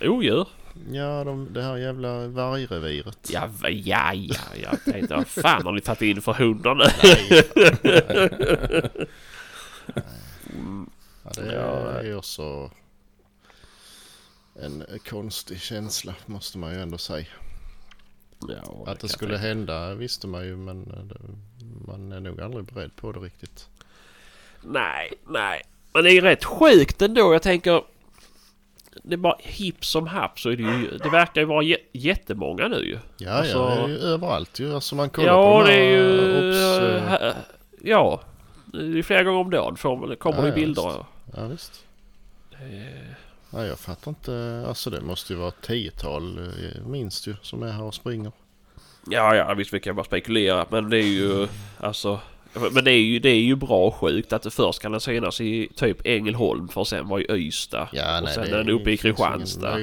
Odjur? Ja, de, det här jävla vargreviret. Ja, ja, ja, jag tänkte vad fan har ni tagit in för hundar nu? Ja, det Ja. är ju också en konstig känsla måste man ju ändå säga. Ja, Att det skulle hända visste man ju men eh, det, man är nog aldrig beredd på det riktigt. Nej, nej. Men det är ju rätt sjukt ändå. Jag tänker... Det är bara hipp som happ så är det ju... Det verkar ju vara jä- jättemånga nu ju. Ja, Alltså- ja, det är ju överallt ju. Alltså man kollar Ja, på de det här är ju... obs, eh, Ja. Det är flera gånger om dagen får, kommer Ja, det ja, bilder. Ja, visst. Eh, Ja, jag fattar inte. Alltså det måste ju vara ett tiotal eh, minst ju som är här och springer. Ja, ja, visst vi kan bara spekulera. Men det är ju alltså... Men det är ju, det är ju bra sjukt att det först kan den synas i typ Ängelholm för att sen vara i Ystad. Ja, och nej, sen det är den uppe i Kristianstad.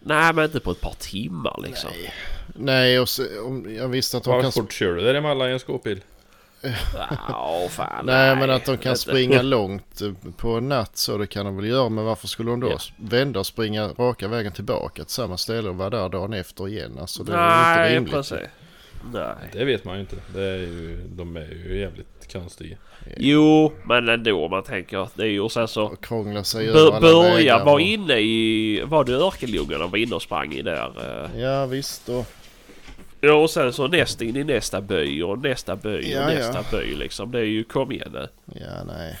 Nej, men inte på ett par timmar liksom. Nej. Nej, och så, om, jag visste att de Hur kan... fort kör du däremellan i en skåpbil? Ja, fan. Nej, men att de kan springa långt på en natt så det kan de väl göra. Men varför skulle de då Ja. vända och springa raka vägen tillbaka till samma ställe och vara där dagen efter igen? Alltså det är Nej, inte rimligt. precis. Nej. Det vet man ju inte. Det är ju, de är ju jävligt konstiga. Jo, men ändå man tänker att det är ju och sen så... Och krångla sig över börja vara och- inne i... Var det Örkelljungarna var inne och sprang i där? eh? Ja visst och Ja, och sen så nästa in i nästa by och nästa by och Ja, nästa ja. by liksom. Det är ju, kom igen nu. ja nej.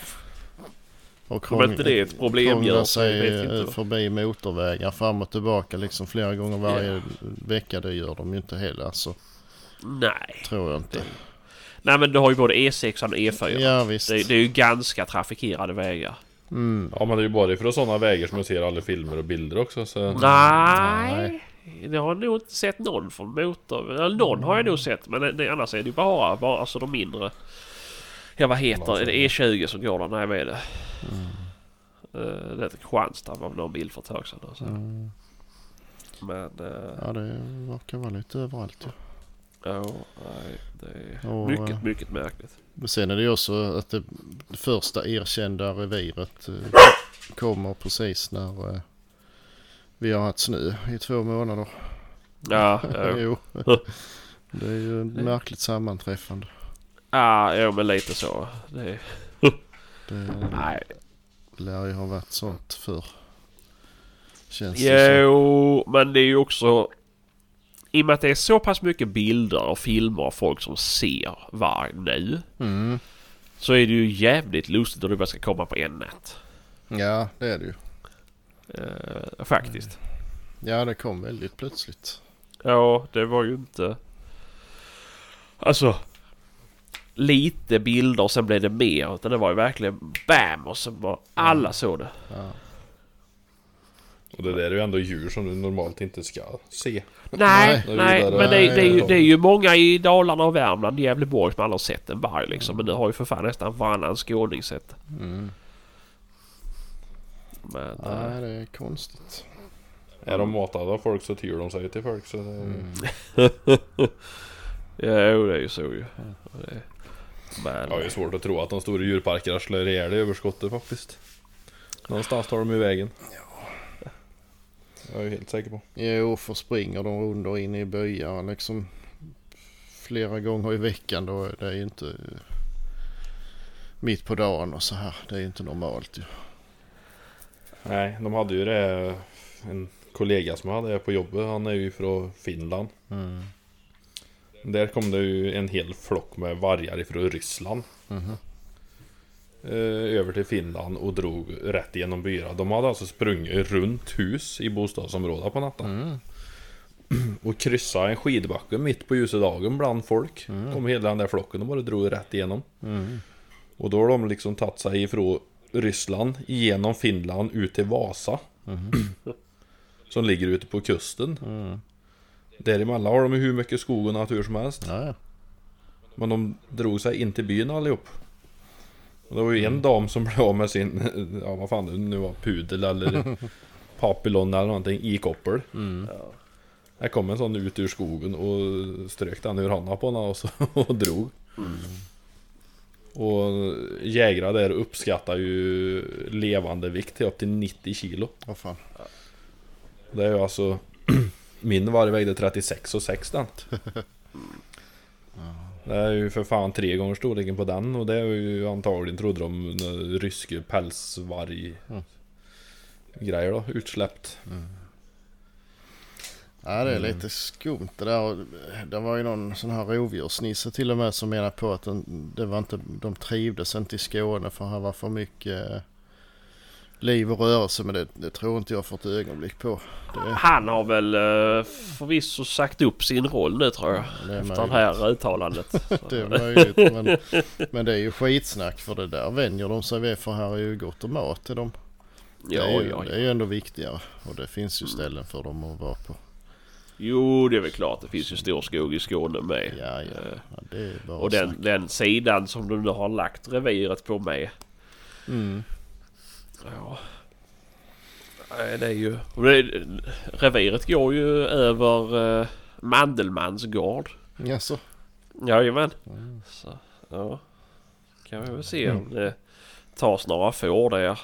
Och Om inte det är ett problem gör sig vet inte förbi motorvägar fram och tillbaka liksom flera gånger varje Ja. vecka. Det gör de ju inte heller alltså. Nej. Tror jag inte. Nej men du har ju både E6 och E4. Ja visst. Det, det är ju ganska trafikerade vägar. Mm. Ja men det är ju bara för sådana vägar som jag ser alla filmer och bilder också. Så... Nej. Jag har nog inte sett någon från motor... Eller någon har jag nog sett men det, det, annars är det ju bara, bara alltså de mindre... Ja vad heter det? Är det E20 som går där? Nej vad är det? Uh, det Kristianstad var någon bild för ett tag sedan. Alltså. Mm. Men... eh, Ja det verkar vara lite överallt ju. Ja, nej, det är Och, mycket, eh, mycket märkligt. Men sen är det ju också att det första erkända reviret kommer precis när vi har haft snö i två månader. Ja, ja. jo. Det är ju ett märkligt sammanträffande. ja, ja men lite så. Det, Det nej. lär ju ha varit sånt förr. Känns det Jo, men det är ju också... I och med att det är så pass mycket bilder och filmer av folk som ser varg nu. Mm. Så är det ju jävligt lustigt att det bara ska komma på en natt. Ja, det är det ju. Eh, faktiskt. Ja, det kom väldigt plötsligt. Ja, det var ju inte... Alltså... Lite bilder och sen blev det mer. Utan det var ju verkligen BAM! Och så var alla såg det. Ja. Och det där är ju ändå djur som du normalt inte ska se. Nej, Nej, nej, men det, är- det, är ju, det är ju många i Dalarna och Värmland, Gävleborg som aldrig har sett en varg liksom. Men nu har ju för fan nästan varannan skåning sett. Mm. Men... eh, Nej, det är konstigt. Är de matade av folk så tyr de sig till folk så det... Mm. Ja, jo, det är ju så ju. Det- Men... Ja, det är svårt att tro att de stora djurparkerna slår ihjäl överskottet faktiskt. Någonstans tar de ju vägen. Jag är helt säker på. Jo, för springer de runt och in i byar liksom flera gånger i veckan då är det ju inte mitt på dagen och så här. Det är ju inte normalt ju. Nej, de hade ju det. En kollega som hade på jobbet, han är ju från Finland. Mm. Där kom det ju en hel flock med vargar ifrån Ryssland. Eh, Över till Finland och drog rätt igenom byarna. De hade alltså sprungit runt hus i bostadsområdet på natten. Mm. Och kryssa en skidbacke mitt på ljusa dagen bland folk. Mm. Kom hela den där flocken och bara drog rätt igenom. Mm. Och då har de liksom tagit sig ifrån Ryssland igenom Finland ut till Vasa. Mhm. Som ligger ute på kusten. Mm. Däremellan har de hur mycket skog och natur som helst. Ja. Men de drog sig in till byn allihop. Och det var ju en dam som blev av med sin, ja vad fan det nu var, pudel eller papillon eller någonting i koppel. Mm. Här kom en sån ut ur skogen och strök den ur handen på henne och, så, och drog. Och jägare där uppskattar ju levande vikt till upp till 90 kilo. Vad fan. Det är ju alltså Min varg vägde 36 och 6 den. Det är ju för fan tre gånger storleken på den och det är ju antagligen trodde de en rysk pälsvarg Mm. Grejer då, utsläppt. Ja det är Mm. lite skumt det där. Och Det var ju någon sån här rovdjursnisse till och med som menar på att den, det var inte, de trivdes inte i Skåne för här var för mycket eh, liv och rörelse. Men det, det tror inte jag för ett ögonblick på. Det, Han har väl uh, förvisso sagt upp sin roll nu tror jag. det Efter det möjligt. här uttalandet. Det är möjligt. Men, men det är ju skitsnack för det där vänjer de sig vid för här är ju gott om mat till dem. Det ja, är, ju, ja, det ja. är ju ändå viktigare. Och det finns ju ställen för dem att vara på. Jo, det är väl klart. Det finns ju stor skog i Skåne med. Ja, ja. Eh, ja det är bara Och den, den sidan som du nu har lagt reviret på med. Mm. Ja. Nej, det är ju... och det reviret går ju över uh, Mandelmans gård. Jaså? Jajamän. Mm. Så, ja. Kan vi väl se om det tas några får där.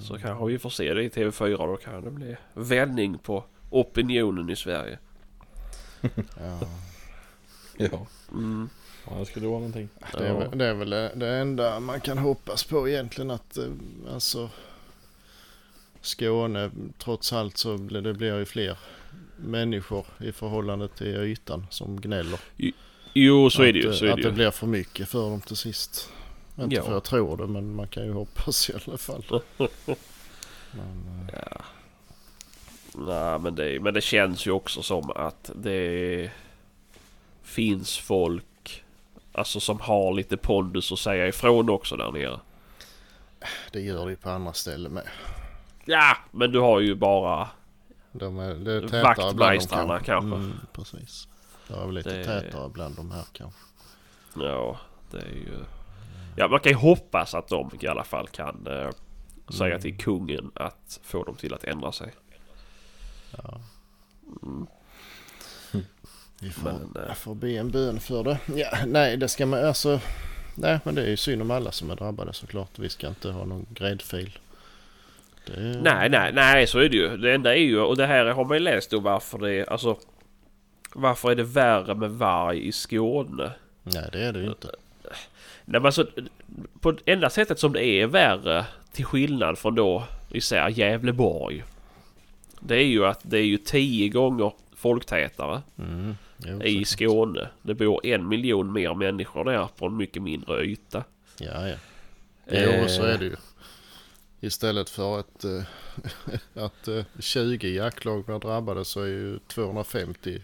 Så kanske vi får se det i TV4. Då kan det bli vändning på opinionen i Sverige. Ja. Ja, Mm. ja det skulle vara någonting. Det är, väl, det är väl det enda man kan hoppas på egentligen att eh, alltså Skåne trots allt så blir det blir ju fler människor i förhållande till ytan som gnäller. Jo, så är det att, ju. eh, Så är att det det ju. blir för mycket för dem till sist. Inte Ja. för jag tror det men man kan ju hoppas i alla fall. Men, eh, Ja. Nej, men det, men det känns ju också som att det finns folk alltså som har lite pondus att säga ifrån också där nere. det gör det ju på andra ställen med. Ja, men du har ju bara... De är, det är tätare bland dem Vaktmästarna kanske. Mm, precis. Det är väl lite Det- tätare bland de här kanske. Ja, det är ju... Ja, man kan ju hoppas att de i alla fall kan eh, säga Mm. till kungen att få dem till att ändra sig. Ja. Mm. Vi får, Men, eh, jag får be en bön för det. Ja, nej, det ska man alltså... Nej, men det är ju synd om alla som är drabbade såklart. Vi ska inte ha någon gräddfil. Det, Nej, nej, nej så är det ju. Det enda är ju, och det här har man ju läst då varför det är, alltså varför är det värre med varg i Skåne? Nej, det är det ju inte. Nej men alltså, på enda sättet som det är värre till skillnad från då, vi säger Gävleborg. Det är ju att det är ju tio gånger folktätare Mm. I så- Skåne. Det bor en miljon mer människor där på en mycket mindre yta. Ja, ja. Jo, så Eh, är det ju. Istället för att, eh, att eh, 20 jaktlag blir drabbade så är ju 250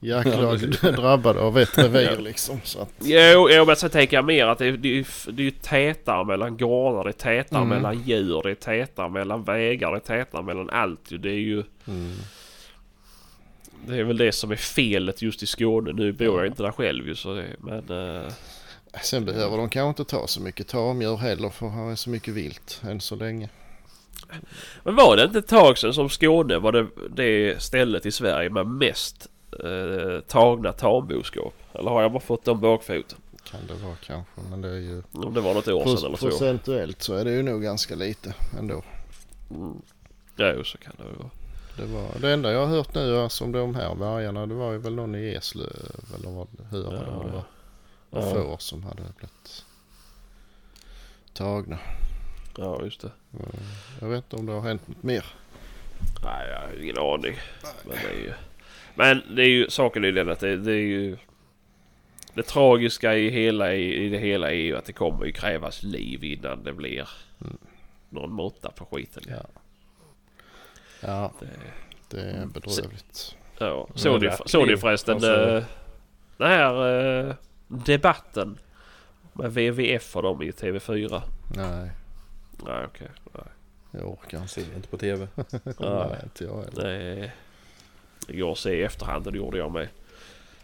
jaktlag drabbade av ett revir liksom. Så att, Jo, jo men så tänker jag mer att det, är- det, är det är tätare mellan gårdar, det är tätare Mm. mellan djur, det är tätare mellan vägar, det är tätare mellan allt. Det är ju... mm. Det är väl det som är felet just i Skåne. Nu bor jag inte där själv ju så det, men... eh, Sen behöver de kanske inte ta så mycket tamdjur heller för här är så mycket vilt än så länge. Men var det inte ett tag sedan som Skåne var det, det stället i Sverige med mest eh, tagna tamboskap? Eller har jag bara fått dem bakfoten? Kan det vara kanske men det är ju Om det var något år sedan eller så. procentuellt så är det ju nog ganska lite ändå. Mm. Ja, jo, så kan det ju vara. Det, var, det enda jag har hört nu alltså, om de här vargarna det var ju väl någon i Eslöv eller vad hur Ja, det var. ja. Får som hade blivit tagna. Ja, just det. Jag vet inte om det har hänt något mer. Nej, jag har ingen aning. Men det är ju... Men det är ju... Saken är ju den att det, det är ju... Det tragiska i, hela, i, det hela är ju att det kommer ju krävas liv innan det blir någon måtta på skiten. Ja. Ja, Det, det är bedrövligt. ja. Såg ni, såg förresten alltså- eh, den här eh, debatten med WWF och dem i TV4? Nej, Nej, okej. Nej. jag orkar inte. Ser inte på TV. Nej, inte jag heller. Det går att se i efterhand och det gjorde jag med.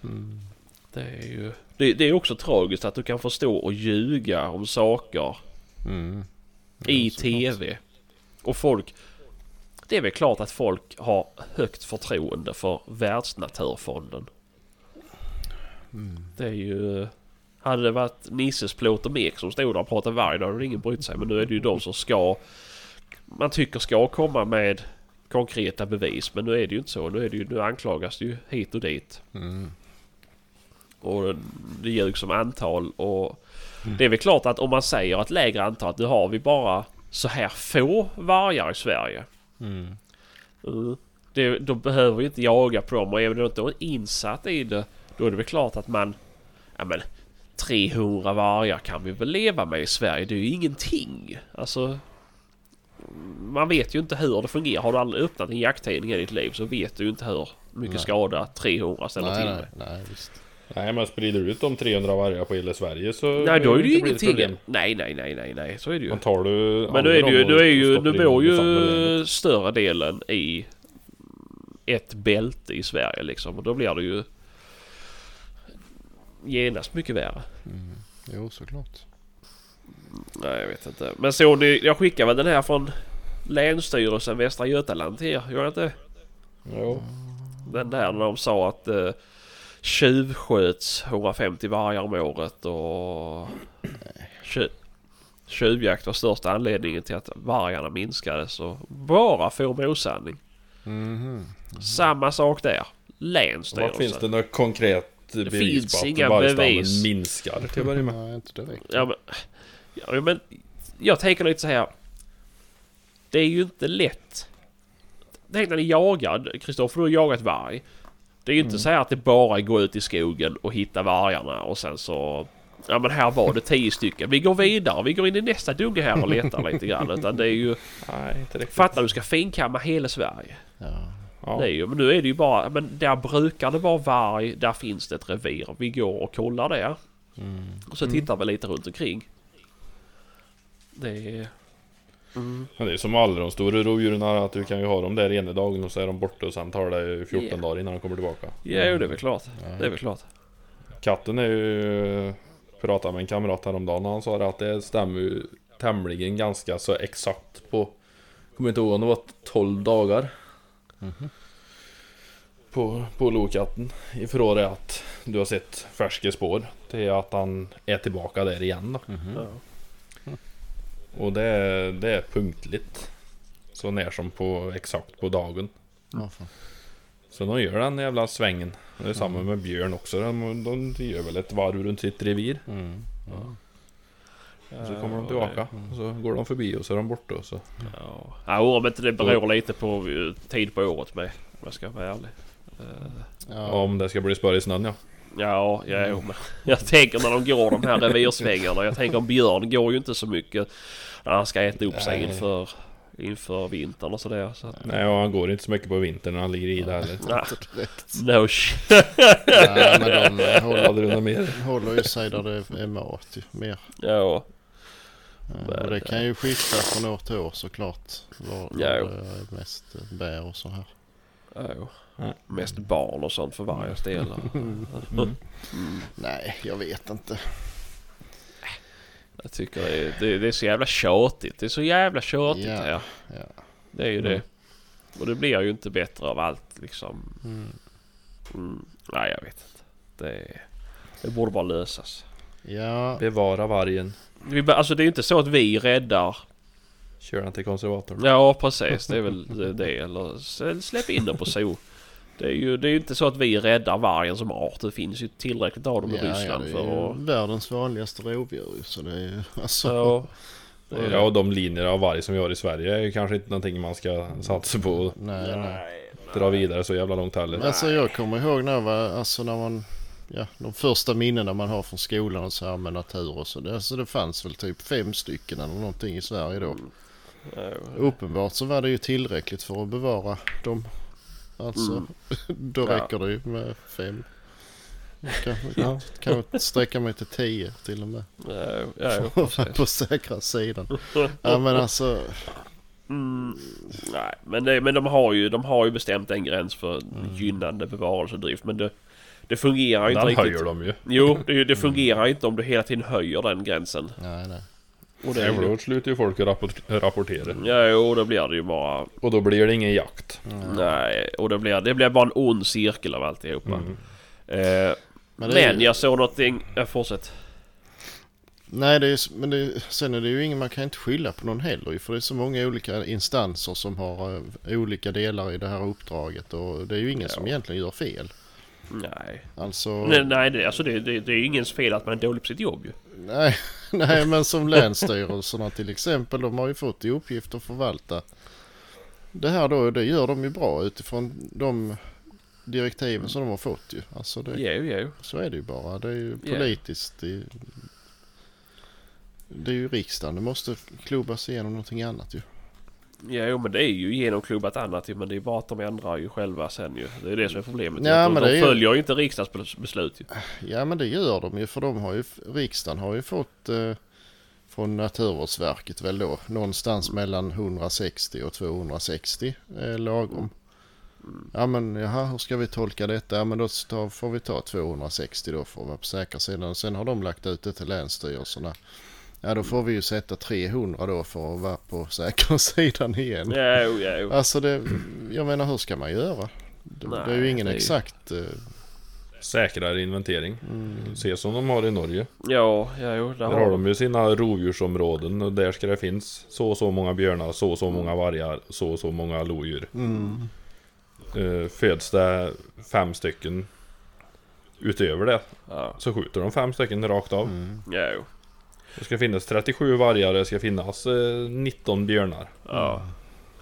Mm. Det är ju... Det, det är också tragiskt att du kan förstå och ljuga om saker Mm. i. TV. Och folk... Det är väl klart att folk har högt förtroende för Världsnaturfonden. Mm. Det är ju... Hade det varit Nisses plåt och mek som stod där och pratade varg då hade ingen brytt sig. Men nu är det ju de som ska... Man tycker ska komma med konkreta bevis. Men nu är det ju inte så. Nu, är det ju, nu anklagas det ju hit och dit. Mm. Och det ljugs som antal och det är väl klart att om man säger ett lägre antal att nu har vi bara så här få vargar i Sverige. Mm. Mm. Det, då behöver vi inte jaga på dem och är man inte insatt i det då är det väl klart att man... Ja men 300 vargar kan vi väl leva med i Sverige. Det är ju ingenting. Alltså... Man vet ju inte hur det fungerar. Har du aldrig öppnat en jakttidning i ditt liv så vet du ju inte hur mycket Nej. skada 300 ställer Nej, till nej, med. nej, visst. Nej men sprider du ut de 300 vargar på hela Sverige så... Nej, då är det ju ingenting. problem. Nej, nej, nej, nej, nej. Så är det ju. Men tar du Men nu är det ju, nu är ju, nu bor ju större delen i ett bälte i Sverige liksom. Och då blir det ju genast mycket värre. Mm. Jo, såklart. Nej, jag vet inte. Men såg ni, jag skickade väl den här från Länsstyrelsen Västra Götaland till er, gjorde jag inte? Jo. Den där när de sa att eh, tjuvsköts 150 vargar om året och tju, tjuvjakt var största anledningen till att vargarna minskade. Så bara får med osanning. Mhm. Samma sak där. Länsstyrelsen. Vad finns det något konkret bevis finns på att inga vargstammen bevis. minskar till att börja med? Nej, inte direkt. Ja men, ja, men jag tänker lite så här. Det är ju inte lätt. Tänk när ni jagar, Kristoffer du har jagat varg. Det är ju inte så här att det bara är gå ut i skogen och hitta vargarna och sen så... Ja men här var det tio stycken. Vi går vidare. Vi går in i nästa dunge här och letar lite grann. Utan det är ju... Nej, inte riktigt. Fatta du ska finkamma hela Sverige. Ja. Ja. Det är ju, men nu är det ju bara... Men där brukar det vara varg. Där finns det ett revir. Vi går och kollar det. Mm. Och så tittar vi lite runt omkring. Det är... Mm. Men det är som alla de stora rovdjuren att du kan ju ha dem där ena dagen och så är de borta och sen tar det 14 Ja. dagar innan de kommer tillbaka. Ja, jo, det är väl klart. Ja. Det är väl klart. Katten är ju... Pratade med en kamrat häromdagen och han sa det att det stämmer ju tämligen ganska så exakt på... Kommer inte ihåg om det var 12 dagar. Mhm. På, på lokatten. Ifrån det att du har sett färska spår till att han är tillbaka där igen då. Mhm. Ja. Och det är, det är punktligt. Så när som på exakt på dagen. Ja, fan. Så de gör den jävla svängen. Det är samma med björn också. De, de gör väl ett varv runt sitt revir. Mm. Och så kommer de tillbaka. Och så går de förbi och så är de borta. Och så. Ja, ja om inte det beror lite på eh, tid på året med. Om jag ska vara ärlig. Eh, Ja. Om det ska bli spör i snön ja. Ja, ja jo, men jag tänker när de går de här revirsvängarna. Jag tänker Björn går ju inte så mycket när han ska äta upp sig inför, inför vintern och sådär. Så att, Nej och han går inte så mycket på vintern när han ligger i det heller. nej, Direkt. no shit. Nej, men de håller, du något mer? håller ju sig där det är mat ju, mer. Ja, Ja, och det kan ju skifta från år till år såklart. Var, var Ja, det är mest eh, bär och så här. ja, Ja. Mest barn och sånt för varje del. Mm. Nej, jag vet inte. Jag tycker det är, det, det är så jävla tjatigt. Det är så jävla tjatigt Ja, här. ja. Det är ju Mm. det. Och det blir ju inte bättre av allt liksom. Mm. Mm. Nej, jag vet inte. Det, det borde bara lösas. Ja, Bevara vargen. Vi, alltså det är ju inte så att vi räddar. Kör den till konservatorn. Ja precis, det är väl det. Eller släpp in den på zoo. Det är ju det är inte så att vi räddar vargen som art. Det finns ju tillräckligt av dem i ja, ja, Ryssland det är för att... världens vanligaste rovdjur ju, så det är ju alltså. Så, det är Ja och de linjer av varg som vi har i Sverige är ju kanske inte någonting man ska satsa på Nej, nej. dra vidare så jävla långt heller. Alltså jag kommer ihåg när, alltså när man, ja de första minnena man har från skolan och så här med natur och så. Det, alltså det fanns väl typ fem stycken eller någonting i Sverige då. Ja, Uppenbart så var det ju tillräckligt för att bevara dem. Alltså Mm. då Ja. räcker det ju med fem. Kanske Ja. kan jag sträcka mig till tio till och med. ja, ja, ja, på säkra sidan. Ja men alltså. Mm, nej, men, det, men de, har ju, de har ju bestämt en gräns för Mm. gynnande bevarelsedrift. Men det, det fungerar ju inte Den riktigt. höjer de ju. Jo, det, det fungerar inte om du hela tiden höjer den gränsen. Nej nej. Och det är ju, då slutar ju folk rapport- rapportera. ja, jo, då blir det ju bara... Och då blir det ingen jakt. Nej, och det blir, det blir bara en ond cirkel av alltihopa. Mm. Eh, Men, det är men ju, jag såg någonting... Jag fortsätt. Nej det är, s- men det, är- sen är det ju ingen man kan inte skylla på någon heller ju, För det är så många olika instanser som har eh, olika delar i det här uppdraget. Och det är ju ingen som egentligen gör fel. Nej. Alltså. Nej, nej det, alltså det, det, det är ingens fel att man är dålig på sitt jobb ju. Nej, nej men som länsstyrelserna till exempel. De har ju fått i uppgift att förvalta det här då. Det gör de ju bra utifrån de direktiven som de har fått ju. Alltså det, Jo, jo. så är det ju bara. Det är ju politiskt. Det, det är ju riksdagen. Det måste klubbas igenom någonting annat ju. Jo men det är ju genomklubbat annat men det är bara att de ändrar ju själva sen ju. Det är det som är problemet. Ja, de men de följer ju inte riksdagsbeslut ju. Ja men det gör de ju för de har ju, riksdagen har ju fått eh, från Naturvårdsverket väl då någonstans mellan 160 och 260 eh, lagom. Ja men jaha hur ska vi tolka detta? Ja men då får vi ta 260 då för att vara på säkra sidan. Och sen har de lagt ut det till länsstyrelserna. Ja då får vi ju sätta 300 då för att vara på säkra sidan igen. Jo, jo. Alltså det, jag menar hur ska man göra? Det, det är ju Nej, ingen är ju- exakt... Eh, Säkrare inventering. mm, Se som de har i Norge. Ja, ja, jo, där Där har de ju sina rovdjursområden och där ska det finnas så och så många björnar, så och så många vargar, så och så många lodjur. mm, Eh, föds det fem stycken utöver det Ja, så skjuter de fem stycken rakt av. mm. ja, jo. Det ska finnas 37 vargar, det ska finnas eh, 19 björnar. Ja,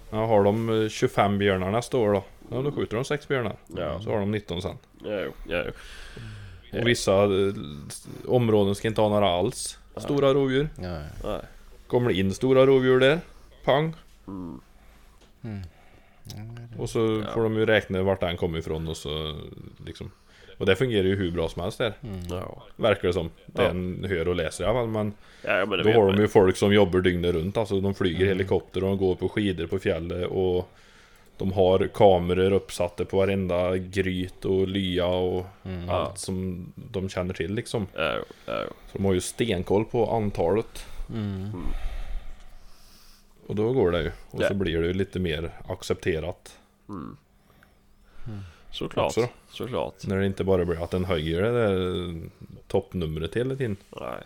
Ja, har de eh, 25 björnar nästa år då? Ja, då skjuter de 6 björnar. Ja. Så har de 19 sen. ja, jo, ja, jo. Ja. Och vissa eh, områden ska inte ha några alls. Stora rovdjur. Ja, ja. Nej. Kommer det in stora rovdjur där, pang. Mm. Och så Ja. får de ju räkna vart den kommer ifrån och så liksom. Och det fungerar ju hur bra som helst där. Ja, Verkar det som. Det Ja. en hör och läser i alla fall. Men ja, men då har man de ju folk som jobbar dygnet runt. Alltså de flyger Mm. helikopter och de går på skidor på fjället. Och de har kameror uppsatta på varenda gryt och lya och Mm. allt som de känner till liksom. Ja, ja. Så de har ju stenkoll på antalet. Mm. Och då går det ju. Och Ja. så blir det ju lite mer accepterat. Mm. Såklart, Också då. såklart. När det inte bara blir att den höjer det där toppnumret hela tiden. Nej.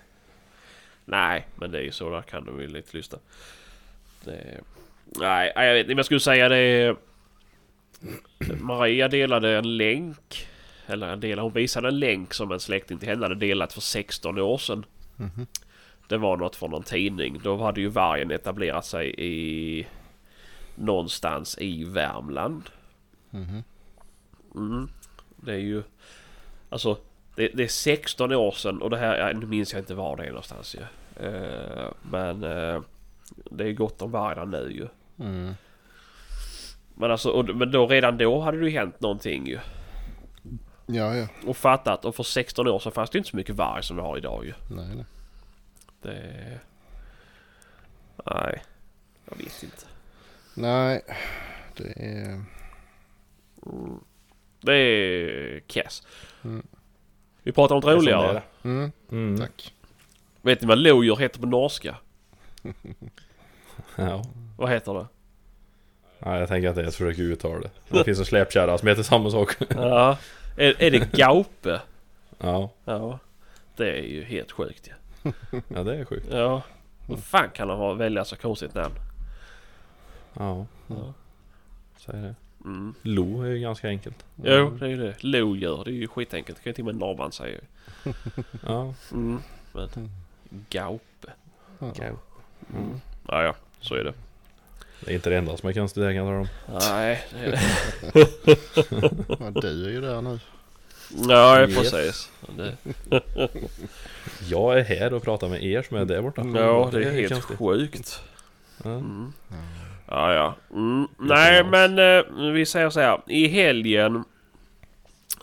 Nej, men det är ju så. Där kan de ju lite lyssna. Det... Nej, jag vet inte om jag skulle säga det. Maria delade en länk. Eller en del, hon visade en länk som en släkting till henne hade delat för 16 år sedan. Mhm. Det var något från någon tidning. Då hade ju vargen etablerat sig i... Någonstans i Värmland. Mhm. Mm. Det är ju... Alltså, det, det är 16 år sedan och det här... Nu minns jag inte var det är någonstans ju. Eh, men... eh, det är gott om vargar nu ju. Mm. Men alltså, och, men då redan då hade det ju hänt någonting ju. Ja, ja. Och fattat. Och för 16 år sedan fanns det inte så mycket varg som vi har idag ju. Nej, nej. Det... Nej. Jag vet inte. Nej, det är... Mm. Det är kass. Mm. Vi pratar om något roligare. Mm, Mm. tack. Vet ni vad lodjur heter på norska? Ja. Vad heter det? Nej, jag tänker att det är ett försök att uttala det. Det finns en släpkärra som heter samma sak. Ja. Är, är det gaupe? Ja, Ja. Det är ju helt sjukt ja. ja det är sjukt. Ja. Vad fan kan han ha välja så konstigt namn? Ja, Ja. säg det. Mm. Lo är ju ganska enkelt. Jo, det är ju det. Lodjur, det är ju skitenkelt. Det kan ju till och med norrman säga. Ja, Mm. Men gaupe. Ja. Mm. Ja, ja. Så är det. det är inte det enda som är konstigt jag kan om. Nej, det är det. Ja, du är ju där nu. Ja, Yes. precis. Jag är här och pratar med er som är där borta. ja, det är helt konstigt. sjukt. Mm. Ja, ja. Mm. Nej, men eh, vi säger så här. I helgen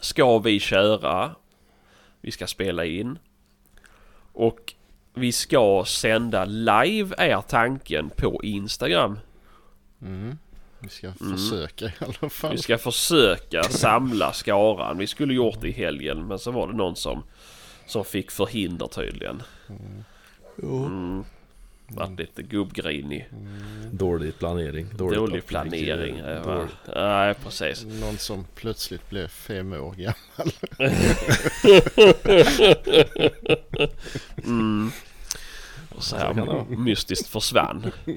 ska vi köra. Vi ska spela in. Och vi ska sända live är tanken på Instagram. Mm. Vi ska Mm. försöka i alla fall. Vi ska försöka samla skaran. Vi skulle gjort det i helgen men så var det någon som, som fick förhinder tydligen. Mm. Vart lite gubbgrinig. Dålig planering. Dålig, Dålig planering. Va? Nej precis. Någon som plötsligt blev fem år gammal. Mm. Och så här mystiskt försvann. Ja.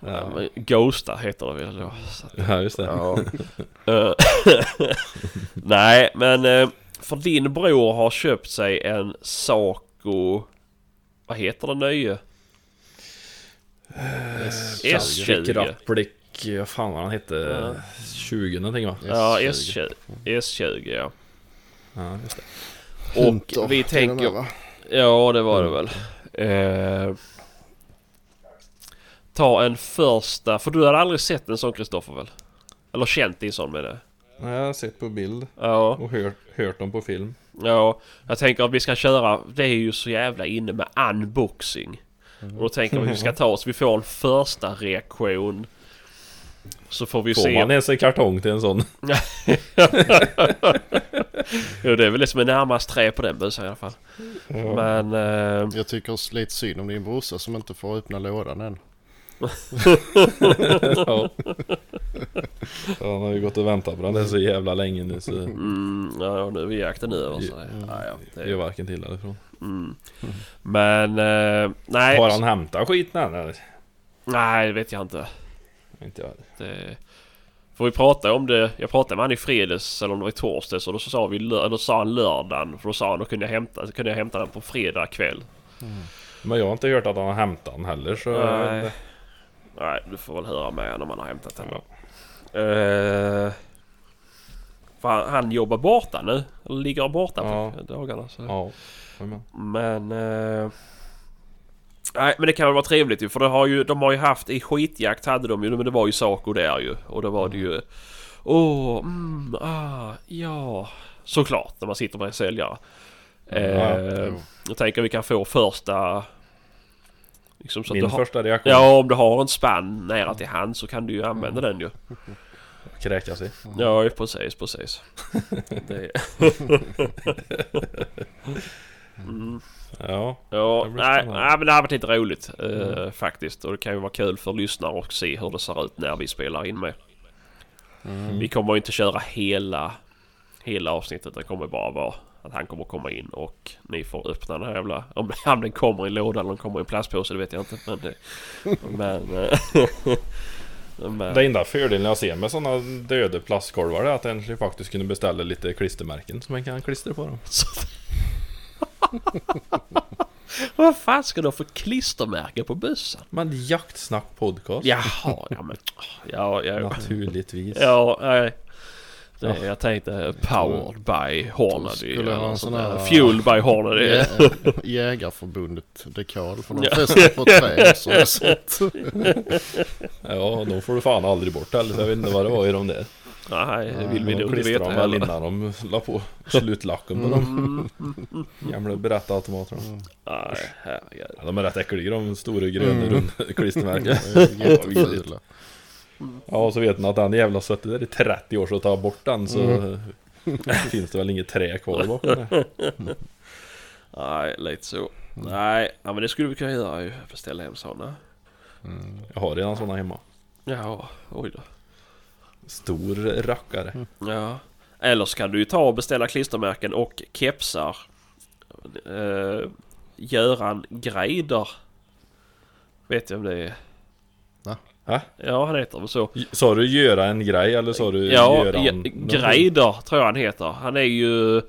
Ja. men Ghosta heter det väl då. Ja, just det. ja. Eh, Nej men eh, för din bror har köpt sig en Saco Vad heter det nya? S20 Krapplick, vad fan var han hette? Ja. 20 någonting va? Ja S20. S20 S20 ja. Ja, just det. Hunter Och vi och med, tänker va? Ja det var det väl. Eh, ta en första, för du hade aldrig sett en sån Kristoffer väl? Eller känt en sån med det? Ja, Jag har sett på bild Ja, och hört, hört dem på film. ja. Jag tänker att vi ska köra, det är ju så jävla inne med unboxing. Och då tänker vi att vi ska ta oss, vi får en första reaktion. Så får vi Får se. man ens en kartong till en sån? Jo det är väl det som är närmast trä på den bussen i alla fall. Men... Eh, Jag tycker lite synd om din brorsa som inte får öppna lådan än. Ja. ja, han har ju gått och väntat på den det är så jävla länge nu så mm, ja nu är jakten över så. Ja, ja, det gör varken till eller ifrån. mm. Men... Eh, nej. Har han hämtat skiten än eller? Nej det vet jag inte. Inte jag. Det, för vi pratade om det, jag pratade med han i fredags eller om det var i torsdags och då sa vi då sa han lördagen för då sa han då kunde jag hämta, kunde jag hämta den på fredag kväll. Men jag har inte hört att han har hämtat den heller så... Nej. Nej du får väl höra med om han har hämtat den. Ja. Eh, för han, han jobbar borta nu. Eller ligger borta Ja. på dagarna. Så. Ja. Men... Eh, nej men det kan väl vara trevligt ju för det har ju, de har ju haft i skitjakt hade de ju men det var ju Saco där ju. Och då var det ju... Åh, mm, ah, ja. Såklart när man sitter med en säljare. Eh, jo. jag tänker vi kan få första... Liksom så att Min du har, första reaktion. Ja om du har en spann nära till hand så kan du ju använda den ju. Kräkas i. Ja precis precis. det, mm. Ja. Ja, nej, nej men det har varit lite roligt eh, faktiskt. Och det kan ju vara kul för lyssnare och se hur det ser ut när vi spelar in med. Mm. Vi kommer ju inte köra hela, hela avsnittet. Det kommer bara vara att han kommer komma in och ni får öppna den här jävla... Om, om den kommer i en låda eller om den kommer i en plastpåse det vet jag inte. Men, det, men, eh, Men, Det enda fördelen jag ser med sådana döda plastkolvar är att en faktiskt kunde beställa lite klistermärken som man kan klistra på dem. Vad fan ska du ha för klistermärke på bussen? Men jaktsnack podcast. Jaha, ja men... Ja, ja, ja. Naturligtvis. Ja, nej. Det, jag tänkte powered by Hornady. Skulle ha en sån här- Fueled by Hornady. Jä- Jägarförbundet dekal för de Ja. fäster på träd så jag sett. Ja, de får du fan aldrig bort heller. så Jag vet inte vad det var i de där. Nej, det vill vi de nog inte veta heller. innan de la på slutlacken på dem. Gamla berättarautomater. Nej, herregud. Ja, de är rätt äckliga de stora gröna Mm. runda klistermärken. Ja, och så vet man att den jävla suttit där i 30 år så att ta bort den så finns det väl inget trä kvar bakom det. Nej, lite så. Nej, ja, men det skulle vi kunna göra ju. Beställa hem sådana. Jag har redan sådana hemma. Ja, oj då. Stor rackare. Ja. Eller så kan du ju ta och beställa klistermärken och kepsar. Uh, Göran Greider. Vet jag om det är? Va? Ja, han heter väl så. Sa du göra en grej eller sa du Ja, göra Ge- en... Greider tror jag han heter. Han är ju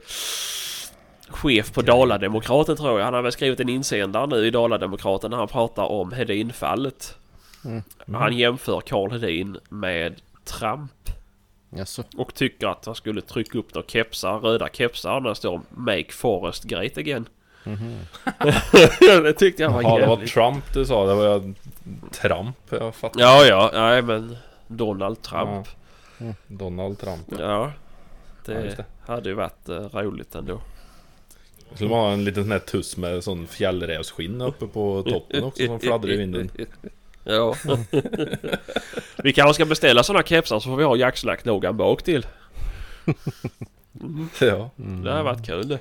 chef på Dalademokraten tror jag. Han har väl skrivit en insändare nu i Dalademokraten när han pratar om Hedinfallet. Mm. Han jämför Karl Hedin med Trump. Jaså? Och tycker att han skulle trycka upp några kepsar, röda kepsar där det står Make Forest Great Again. det tyckte jag var Ja, det var jävligt. Trump du sa. Det var jag... Trump. Jag fattar. Ja, ja, nej men Donald Trump. Donald Trump. Ja. Ja, Det, just det. hade ju varit uh, roligt ändå. Skulle man ha en liten sån här tuss med sån fjällrävsskinn uppe på toppen också som fladdrar i vinden. Ja. Vi kanske ska beställa sådana kepsar så får vi ha jaktslakt-loggan bak till. Ja. Det har varit kul det.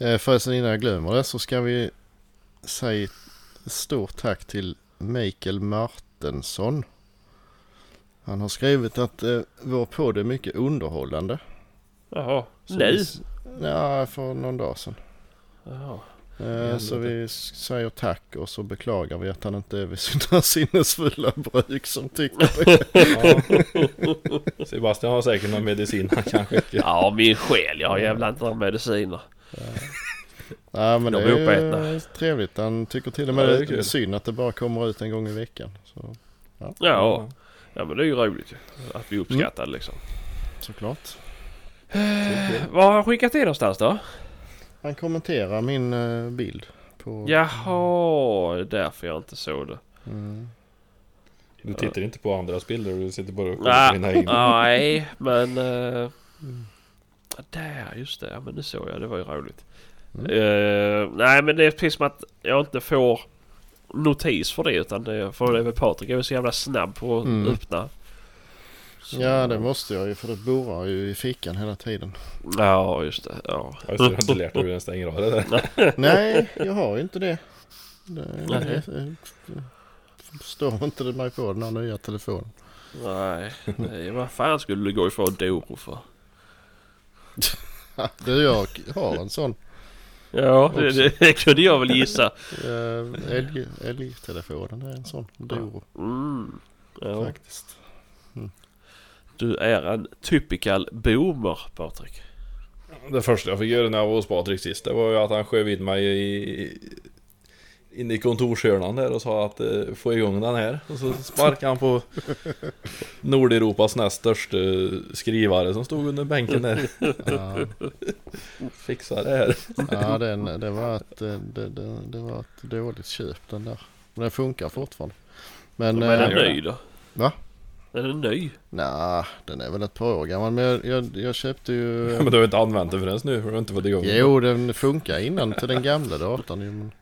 Eh, Förresten innan jag glömmer det så ska vi säga stort tack till Mikael Martensson. Han har skrivit att eh, vår podd är mycket underhållande. Jaha. Så Nu? vi- Ja, för någon dag sedan. Jaha. Eh, så vi säger tack och så beklagar vi att han inte är vid sina sinnesfulla bruk som tycker det. Sebastian har säkert någon medicin han kan skicka. Ja, min själ. Jag har jävla inte några mediciner. Ja men De det är ju trevligt. Han tycker till och Ja, med det är det är kul. synd att det bara kommer ut en gång i veckan. Så, Ja. Ja men det är ju roligt. Att vi uppskattar det liksom. såklart. Vad har han skickat in någonstans då? Han kommenterar min eh, bild. På, Jaha, det är därför jag inte såg det. Mm. Du tittar inte på andras bilder, du sitter bara och kollar på dina egna. nej, men... Uh, där, just det. Ja, men det såg jag. Det var ju roligt. Mm. Eh, nej, men det är precis som att jag inte får notis för det. Utan det, för det med Patrik är ju så jävla snabb på att Mm. öppna. Så- Ja det måste jag ju för det borrar ju i fickan hela tiden. Ja, just det. Ja. Ja, just det, du har inte lärt dig hur den stänger av det där. Nej jag har ju inte det. det förstår inte det mig på den här nya telefonen. Nej, nej, vad fan skulle du gå ifrån Doro för? Du jag har en sån Ja, det, det, det kunde jag väl gissa. älg, älgtelefonen. Är en sån Doro Mm. Ja, faktiskt. du är en typical boomer, Patrik. Det första jag fick göra när jag var hos Patrik sist, det var ju att han sköv in mig i... In i kontorshörnan där och sa att eh, få igång den här. Och så sparkade han på Nordeuropas näst största skrivare som stod under bänken där. Ja, Fixa det här. ja den, det, var ett, eh, det, det, det var ett dåligt köp den där. Men den funkar fortfarande. Men, Men är den eh, ny då? Va? Är den ny? nej, den är väl ett par år gammal. Men jag, jag, jag köpte ju... Men du har inte använt den förrän nu, för du har inte fått igång den. Jo, den funkar innan till den gamla datorn ju, men,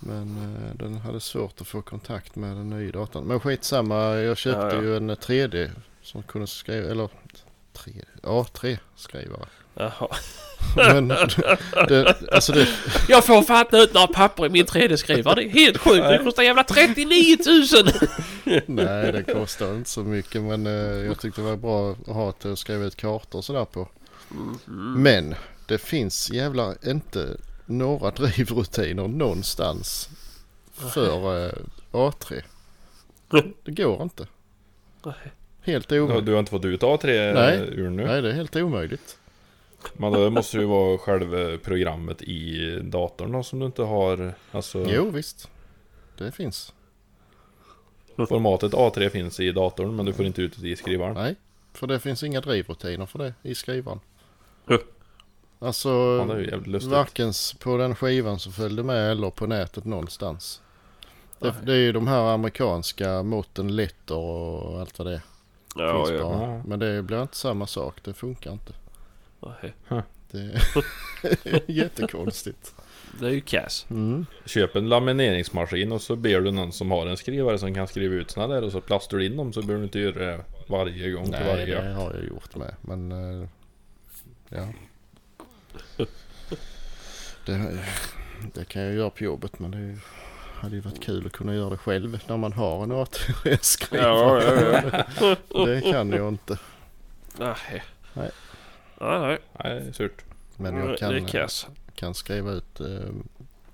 men eh, den hade svårt att få kontakt med den nya datorn. Men skitsamma, jag köpte Ja, ja. ju en 3D som kunde skriva, eller 3, A3-skrivare. Jaha. Men det, alltså det, Jag får inte ut några papper i min 3D-skrivare. Det är helt sjukt. Det kostar jävla 39 000! nej det kostar inte så mycket men eh, jag tyckte det var bra att ha till att skriva ut kartor och sådär på. Men det finns jävla inte några drivrutiner någonstans för eh, A3. Det går inte. Helt omöjligt. du har inte fått ut A3 Nej. ur nu? Nej, det är helt omöjligt. Men då måste det ju vara själva programmet i datorn då som du inte har. Alltså Jo, visst. Det finns. formatet A3 finns i datorn men du får inte ut det i skrivaren. Nej, för det finns inga drivrutiner för det i skrivaren. Alltså, Ja, det är ju jävligt lustigt. varken på den skivan som följde med eller på nätet någonstans. Det, det är ju de här amerikanska måtten letter och allt vad det är. Ja, finns ja. bara. Men det blir inte samma sak. Det funkar inte. Nej. Det är jättekonstigt. Det är ju kass. Mm. Köp en lamineringsmaskin och så ber du någon som har en skrivare som kan skriva ut såna där och så plastar du in dem så behöver du inte göra det varje gång Nej, varje det har jag gjort med. Men eh, ja. Det, det kan jag göra på jobbet men det hade ju varit kul att kunna göra det själv när man har en ATS-skrivare. Ja, ja, ja. Det kan jag inte. Nej. Nej. Nej, nej. Nej, det är surt. Men jag kan, kan skriva ut eh,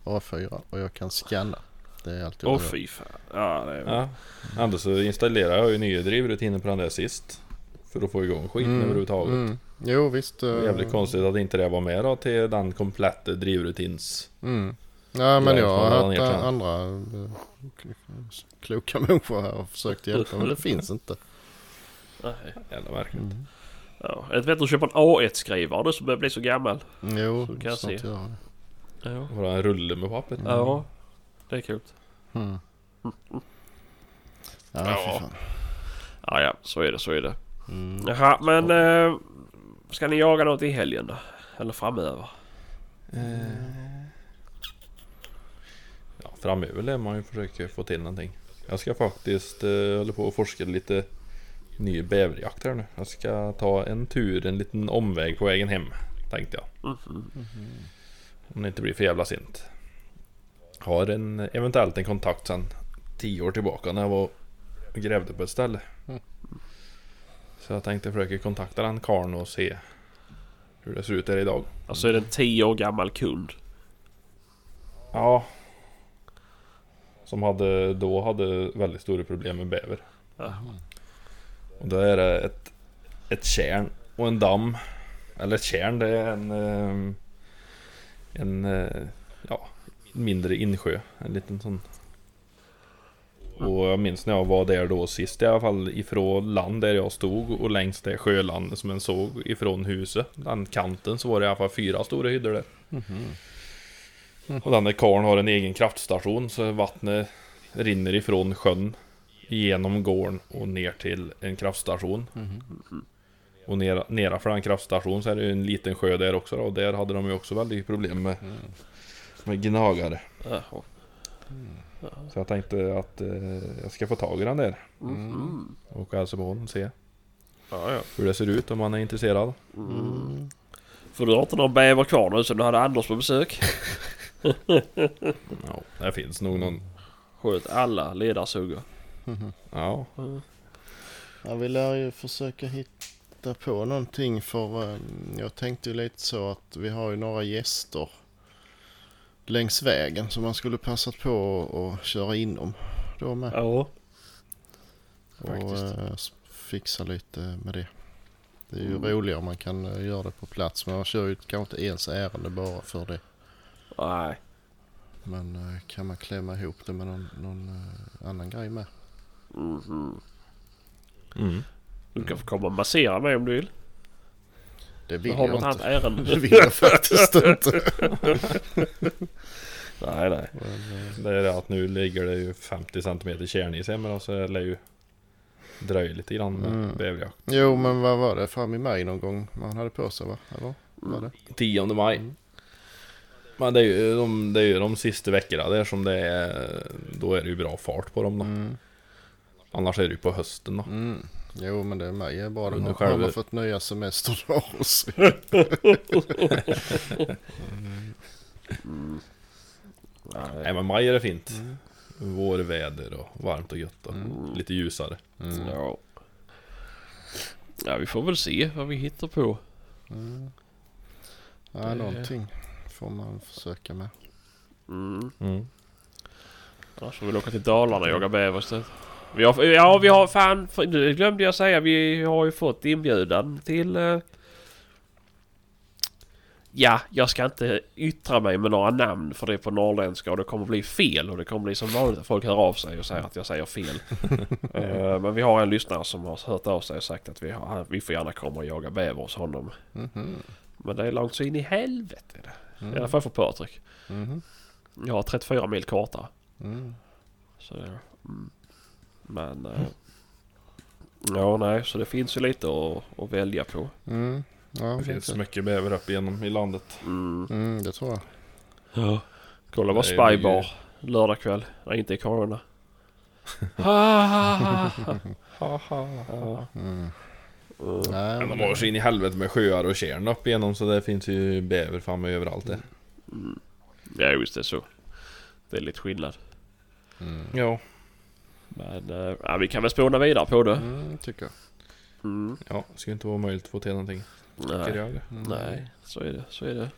A4 och jag kan scanna. Det är allt jag Åh fy fan. Ja, det är... Ja. Ändå så installerar jag ju nya drivrutiner på den där sist. För att få igång skiten överhuvudtaget. Mm. Jo visst. Det är eh, jävligt konstigt att inte det var med då till den kompletta drivrutins. Mm. Ja men Ja, jag har han är andra eh, kloka människor här och försökt hjälpa men det finns inte. Nej. Jävla märkligt. Mm. Ja. Jag vet att köpa en A1-skrivare du som börjar bli så gammal. Jo, Så kan jag se. det. Ja. Bara en rulle med papper. Ja. Det är kul. Mm. Ja, Ja. fan. Ja, ja. Så är det, så är det. Mm. Jaha, men... Eh, ska ni jaga något i helgen då? Eller framöver? Ja, framöver lär man ju försöka få till någonting. Jag ska faktiskt eh, hålla på och forska lite ny bäverjakt här nu. Jag ska ta en tur, en liten omväg på vägen hem. Tänkte jag. Mhm. Om det inte blir för jävla sent. Har en, eventuellt en kontakt sen tio år tillbaka när jag var och grävde på ett ställe. Så jag tänkte försöka kontakta den karln och se hur det ser ut där idag. Alltså är det en 10 år gammal kund? Ja. Som hade, då hade väldigt stora problem med bäver. Ja. Och då är det ett, ett kärn och en damm. Eller ett kärn, det är en... eh, En... eh, Ja, mindre insjö. En liten sån. Och jag minns när jag var där då sist i alla fall ifrån land där jag stod och längs det sjölandet som en såg ifrån huset. Den kanten så var det i alla fall fyra stora hyddor där. Och den där karln har en egen kraftstation så vattnet rinner ifrån sjön genom gården och ner till en kraftstation. Och ner, nedanför den kraftstationen så är det ju en liten sjö där också då, och där hade de ju också väldigt problem med, med gnagare. Jaha. Så jag tänkte att eh, jag ska få tag i den där Mhm. och hälsa på honom se Ja, ja. hur det ser ut om man är intresserad. Mm. För du har inte någon bäver kvar nu så du hade Anders på besök. Ja, det finns nog någon. Sköt alla ledarsuggor. Ja, Ja, vi lär ju försöka hitta på någonting för eh, jag tänkte ju lite så att vi har ju några gäster längs vägen som man skulle passat på att köra inom då med. Ja. och faktiskt. s- fixa lite med det. Det är ju Mm. roligare om man kan eh, göra det på plats men man kör ju kanske inte ens ärende bara för det. Nej. Men eh, kan man klämma ihop det med någon, någon annan grej med? Mhm. mm. Du kan få komma och massera mig om du vill. Det vill Jag har jag annat inte. ärende. Det vill jag faktiskt inte. nej, nej. Eh, det är det att nu ligger det ju 50 cm kärnis hemma då, så lär ju dröja lite grann med Mm. bäverjakt. Jo men vad var det? Fram i maj någon gång man hade på sig va? Eller? Var det? 10 maj. Mm. Men det är, ju de, det är ju de sista veckorna där som det är Då är det ju bra fart på dem då. Mm. Annars är det ju på hösten då. Mm. Jo men det är bra. Då Under har, själva- har man fått nya semesterdagar och så. Nej men maj är det fint. Mm. Vårväder och varmt och gött och lite ljusare. Mm. Ja. Ja, vi får väl se vad vi hittar på. Mm. Ja Det- någonting får man försöka med. Mm. Mm. Annars får vi åka till Dalarna och jaga bäver istället. Vi har, ja, vi har fan... Det glömde jag säga. Vi har ju fått inbjudan till... eh, Ja, jag ska inte yttra mig med några namn för det är på norrländska och det kommer bli fel och det kommer bli som vanligt att folk hör av sig och säger att jag säger fel. Eh, Men vi har en lyssnare som har hört av sig och sagt att vi, har, vi får gärna komma och jaga bäver hos honom. Mhm. Men det är långt så in i helvete. Mm. I alla fall för Patrik. Mhm. Jag har 34 mil kortare. Mm. Så, mm. Men... eh, Ja, nej, så det finns ju lite att, att välja på. Mm. Ja, Det det, finns mycket bäver upp igenom i landet. Mm. mm, det tror jag. Ja. Kolla vad Det är ju- Spybar lördagkväll. Nej, inte i corona. ja. Mm. Mm. Nej, Men de har så in i helvete med sjöar och tjärn upp igenom så det finns ju bäver fan med överallt där. Ja, just det så. Det är lite skillnad. Mm. Ja, Men eh, ja, vi kan väl spåna vidare på det. Mm, tycker jag. Mm. ja, det ska inte vara möjligt att få till någonting. Nej. Mm. Nej, så är det. Så är det.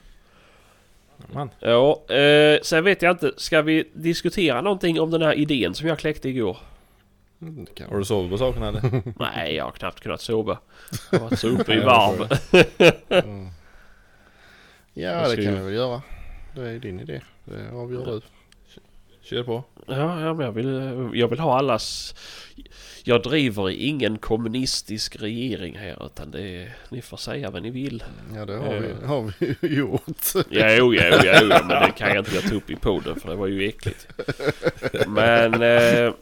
Men, Ja, eh, sen vet jag inte. Ska vi diskutera någonting om den här idén som jag kläckte igår? Mm, har du sovit på saken eller? Nej, jag har knappt kunnat sova. Jag har varit så uppe i varv. Mm. Ja, det kan jag väl göra. Det är din idé. Det avgör du. Kör på. Ja, ja men jag vill, jag vill ha allas... Jag driver ingen kommunistisk regering här utan det är, Ni får säga vad ni vill. Ja, det har, Eh. vi, har vi ju gjort. Ja, jo, jo, jo, jo, men det kan jag inte jag ta upp i podden för det var ju äckligt. Men... Eh,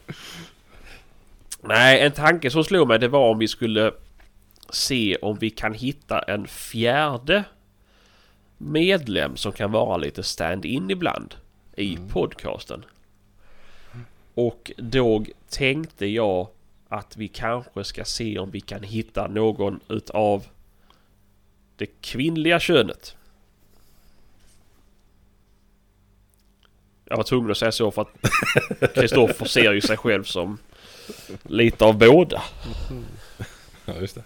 nej, en tanke som slog mig det var om vi skulle se om vi kan hitta en fjärde medlem som kan vara lite stand-in ibland i podcasten. Och då tänkte jag att vi kanske ska se om vi kan hitta någon utav det kvinnliga könet. Jag var tvungen att säga så för att Kristoffer ser ju sig själv som lite av båda. Ja, just det.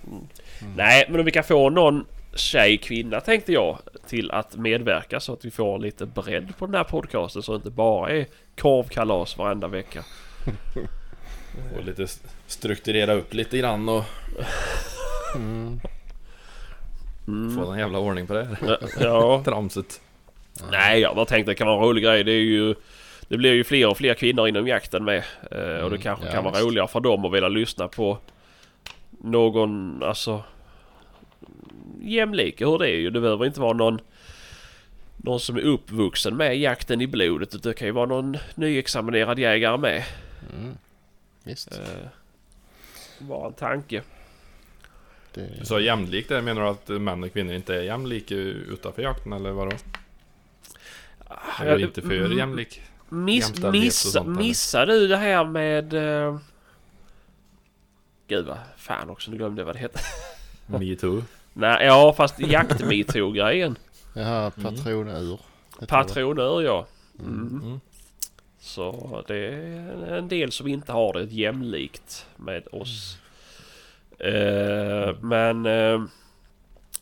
Nej, men om vi kan få någon tjej, kvinna tänkte jag till att medverka så att vi får lite bredd på den här podcasten så det inte bara är korvkalas varenda vecka. Och lite strukturera upp lite grann och Mm. få en jävla ordning på det här Ja, tramset. nej jag bara tänkte det kan vara en rolig grej. Det är ju... Det blir ju fler och fler kvinnor inom jakten med. Eh, och det Mm, kanske ja, kan vara roligare för dem att vilja lyssna på någon, alltså... Jämlika hur det är ju. Det behöver inte vara någon... Någon som är uppvuxen med jakten i blodet. Det kan ju vara någon nyexaminerad jägare med. Mm. Visst. Eh, bara en tanke. Du Det, sa jämlikt där, menar du att män och kvinnor inte är jämlika utanför jakten eller vadå? Är du inte för Mm, jämlik? Miss, missa, sånt, eller? missar du det här med... Uh... Gud vad fan också, nu glömde jag vad det heter. Metoo? Nej, ja fast jakt-metoo-grejen. jaha, patronur. det. Patronör ja. Mm. Mm. Så det är en del som inte har det jämlikt med oss. Eh, men... eh,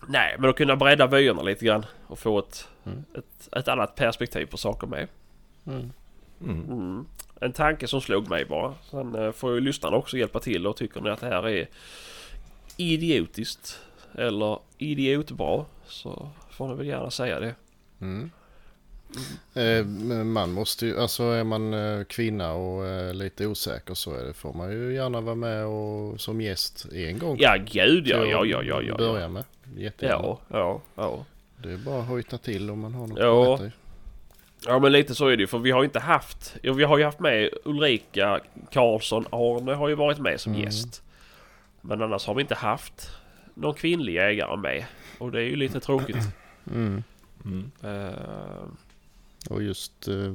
nej, men att kunna bredda vyerna lite grann och få ett, Mm. ett, ett annat perspektiv på saker med. Mm. Mm. Mm. En tanke som slog mig bara. Sen eh, får ju lyssnarna också hjälpa till och tycker ni att det här är idiotiskt eller idiotbra så får ni väl gärna säga det. Mm. Eh, men man måste ju, alltså är man eh, kvinna och eh, lite osäker så är det, får man ju gärna vara med och, som gäst en gång. Ja gud ja, ja, ja, ja, ja. Börja med. Jättegärna. Ja, ja, ja. Det är bara att hojta till om man har något Ja. att berätta. Ja men lite så är det ju för vi har ju inte haft... Vi har ju haft med Ulrika Karlsson. Arne har ju varit med som Mm. gäst. Men annars har vi inte haft någon kvinnlig jägare med. Och det är ju lite tråkigt. Mm. Mm. Eh, Och just eh,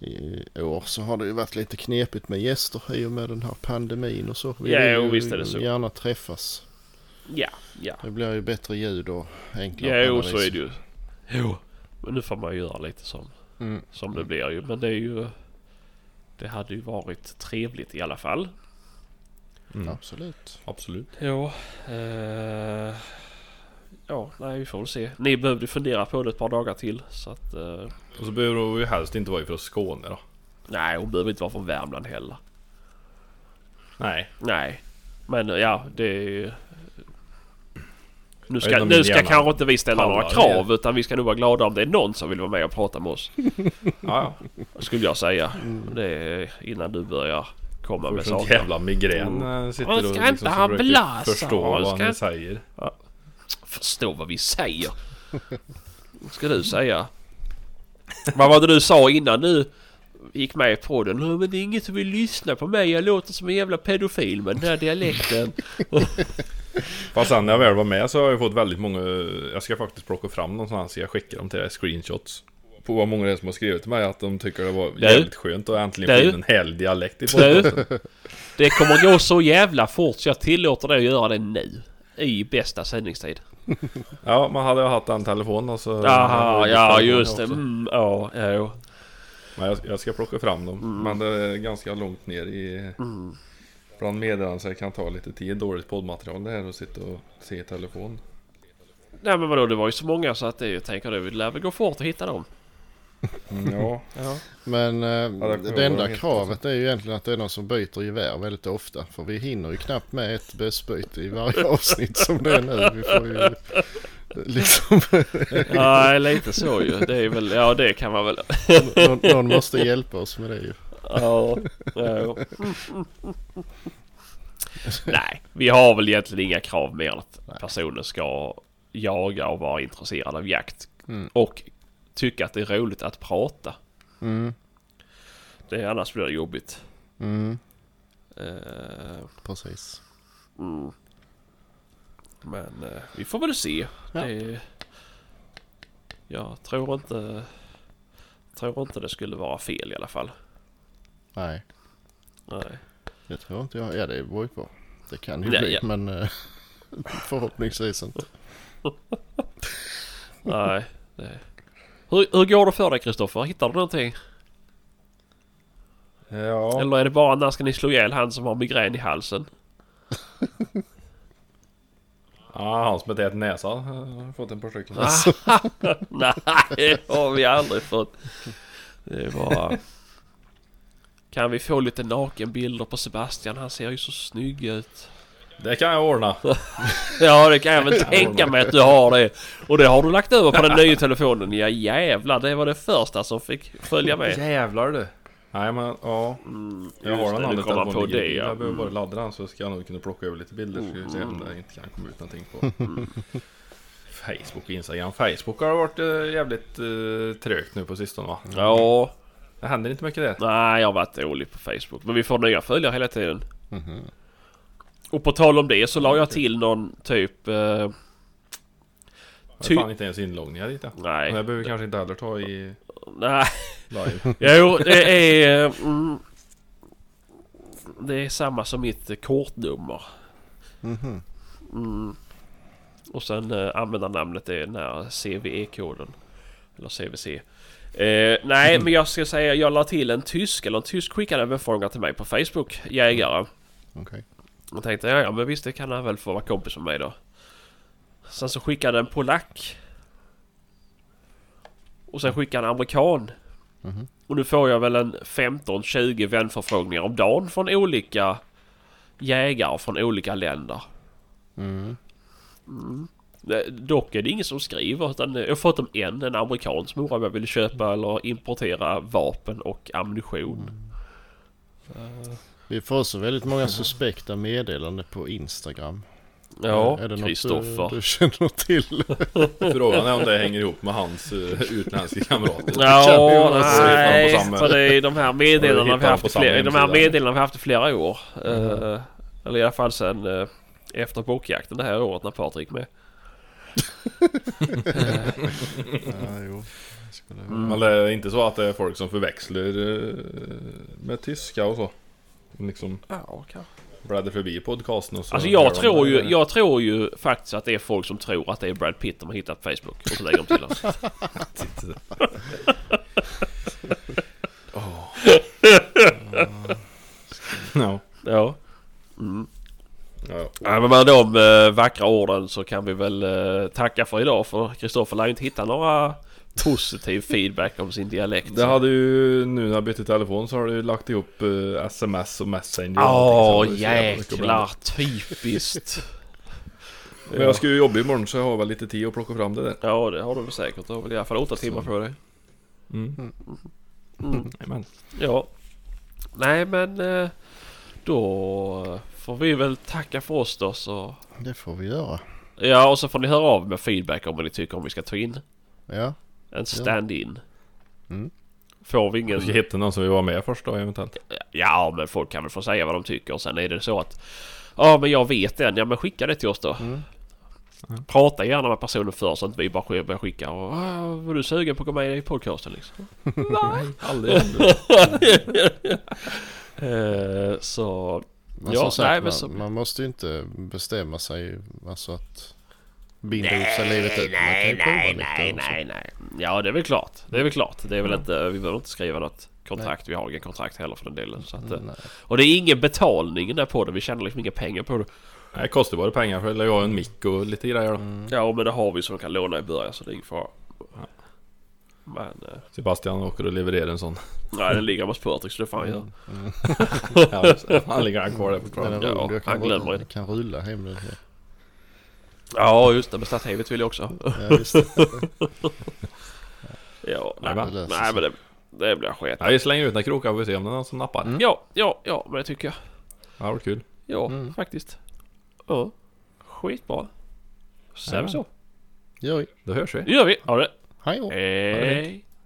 i år så har det ju varit lite knepigt med gäster i och med den här pandemin och så. Vi Ja, vill ju visst är det så. gärna träffas. ja, ja. Det blir ju bättre ljud och enklare Ja, jo så är det ju. Jo. Men nu får man ju göra lite som, Mm. som det blir ju. Men det är ju... Det hade ju varit trevligt i alla fall. Mm. Absolut. Absolut. Ja. Eh, ja, nej vi får väl se. Ni behövde fundera på det ett par dagar till. Så att... Eh, Och så behöver hon ju helst inte vara ifrån Skåne då. nej, hon behöver inte vara från Värmland heller. Nej. Nej. Men ja, det är ju... Nu ska, nu ska kanske inte vi ställa några krav utan vi ska nog vara glada om det är någon som vill vara med och prata med oss. Ja, Skulle jag säga. Det är innan du börjar komma med sån saker. jävla migrän. Mm. Sitter Man och ska inte liksom försöker blåsa, förstå man vad ska ni inte- säger. Förstå vad vi säger. Vad ska du säga? vad var det du sa innan du gick med på den? "Ja, Men det är ingen som vill lyssna på mig. Jag låter som en jävla pedofil med den här dialekten. Fast sen när jag väl var med så har jag fått väldigt många Jag ska faktiskt plocka fram någonstans Jag skickar dem till er screenshots På vad många det är som har skrivit till mig att de tycker det var jävligt skönt att äntligen få Du. in en härlig dialekt i Du. podcasten Det kommer gå så jävla fort så jag tillåter dig att göra det nu. I bästa sändningstid. Ja, man hade ju haft en telefon och så Jaha, ja just det. Mm, ja, ja. Men jag, jag ska plocka fram dem Mm. Men det är ganska långt ner i Bland meddelanden så det kan ta lite tid Dåligt poddmaterial det här att sitta och se i telefon Nej men vadå, det var ju så många så att det, jag tänker det lär väl gå fort att hitta dem. Mm, Ja, Ja. Men eh, det kommer det vara enda kravet är ju egentligen att det är någon som byter gevär väldigt ofta. För vi hinner ju knappt med ett bössbyte i varje avsnitt som det är nu. Vi får ju liksom... Nej, lite så ju. Det är väl, ja det kan man väl. någon, någon måste hjälpa oss med det ju. Ja. ja. Nej, vi har väl egentligen inga krav mer än att personen ska jaga och vara intresserad av jakt. Mm. Och tycka att det är roligt att prata. Mm, Det, annars blir det jobbigt. mm, Eh, precis. mm. Men eh, vi får väl se. Ja. Det, jag tror inte... Tror inte det skulle vara fel i alla fall. Nej, Nej. det tror inte jag. Ja det beror ju på. Det kan ju Ja, bli ja. men eh, förhoppningsvis inte. Nej. Det. Hur, hur går det för dig Kristoffer? Hittar du någonting? ja. Eller är det bara när ska ni slå ihjäl han som har migrän i halsen? ja han som inte ätit näsa har fått en par stycken Nej, det har vi aldrig fått. Det är bara... Kan vi få lite nakenbilder på Sebastian? Han ser ju så snygg ut. Det kan jag ordna Ja, det kan jag väl tänka mig att du har det. Och det har du lagt över på den nya telefonen. Ja jävlar, det var det första som fick följa med. Jävlar du Nej men ja Mm, Jag har den andra telefonen på det ja. Jag behöver bara Mm. ladda den så ska jag nog kunna plocka över lite bilder. Ska vi se om det inte kan komma ut någonting på Facebook och Instagram. Facebook har varit äh, jävligt äh, trögt nu på sistone va? Ja, Det händer inte mycket där. nej jag har varit dålig på Facebook. Men vi får nya följare hela tiden. Mhm. Och på tal om det så la jag till någon typ... Eh, Ty- fan inte ens inloggningar dit ja. Men nej, jag behöver kanske inte heller ta i nej. live. Jo, det är... Mm, det är samma som mitt kortnummer. Mhm. Mm. Och sen eh, användarnamnet är den här CVE-koden. Eller CVC. Eh, nej, men jag ska säga jag la till en tysk, eller en tysk skickade en fråga till mig på Facebook, jägare. Okej. Och tänkte ja, ja men visst det kan han väl få vara kompis med mig då. Sen så skickade en polack. Och sen skickade en amerikan. Mhm. Och nu får jag väl en 15-20 vänförfrågningar om dagen från olika jägare från olika länder. Mm. Eh, Dock är det ingen som skriver utan jag har fått om en, en amerikan som jag vill köpa eller importera vapen och ammunition. Vi får också väldigt många suspekta meddelanden på Instagram. Ja, Kristoffer. du, du känner till? Frågan är om det hänger ihop med hans uh, utländska kamrater. Ja, nej, för det är de här meddelandena Har vi haft flera, de här meddelandena vi haft i flera år. Eh, eller i alla fall sen uh, efter bokjakten det här året när Patrik med. ja, jo. Skulle... Men det är inte så att det är folk som förväxlar eh, med tyska och så? Liksom Ja, kanske. bläddrar förbi podcasten och så Alltså jag tror, det. ju, jag tror ju faktiskt att det är folk som tror att det är Brad Pitt de har hittat på Facebook. Och så lägger de till oss. Ja. Ja. Mm. ja. Ja, men med de eh, vackra orden så kan vi väl eh, tacka för idag. För Kristoffer lär ju inte hitta några positiv feedback om sin dialekt. Det hade ju, nu när jag bytte telefon så har du lagt ihop eh, sms och messenger att blanda. jäklar, typiskt. Men jag ska ju jobba imorgon så jag har väl lite tid att plocka fram det där. Ja det har du väl säkert. Du har väl i alla fall åtta timmar på dig. Mm. Mm. Jajamän. Ja. Nej men eh, då får vi väl tacka för oss då så. Det får vi göra. Ja och så får ni höra av med feedback om vad ni tycker om vi ska ta in Ja. En stand-in. Mm. Får vi ingen... hitta någon som vill vara med först då eventuellt. Ja men folk kan väl få säga vad de tycker och sen är det så att Ja men jag vet den. Ja men skicka det till oss då. Mm. Prata gärna med personen först så att vi bara börjar skicka och "Ah, var du sugen på att gå med i podcasten liksom? Nej, aldrig. Eh, så Men Ja, sagt, nej, men man, så- man måste ju inte bestämma sig, alltså att binda upp sig livet ut. Nej, nej, så. nej, nej. Ja, det är väl klart. Det är väl klart. Det är väl inte, vi behöver inte skriva något kontrakt. Vi har ingen kontrakt heller för den delen. Så att, eh, Nej. och det är ingen betalning där på det. Vi tjänar liksom inga pengar på det. Nej, det kostar bara pengar för jag har en mick och lite grejer då. Mm. Ja, men det har vi som kan låna i början så det är ingen fara. Men, eh, Sebastian åker och levererar en sån. nej, den ligger hos Patrik så det får han göra. Ja, just det. han ligger han kvar där Den fortfarande. Ja, han glömmer det. kan rulla hem nu. Ja, just det. Men stativet vill jag också. Ja, just det. Ja, nej, Nej, det nej men det, det blir skit. Ja, vi slänger ut några krokar och vi ser om det är någon som nappar. Mm. Ja, ja, ja, men det tycker jag. Ja, det var kul. Ja, Mm. faktiskt. Ja, skitbra. Säger vi Ja. så? Gör vi. Då hörs vi. Det gör vi. Ha det. Hej då. Hej.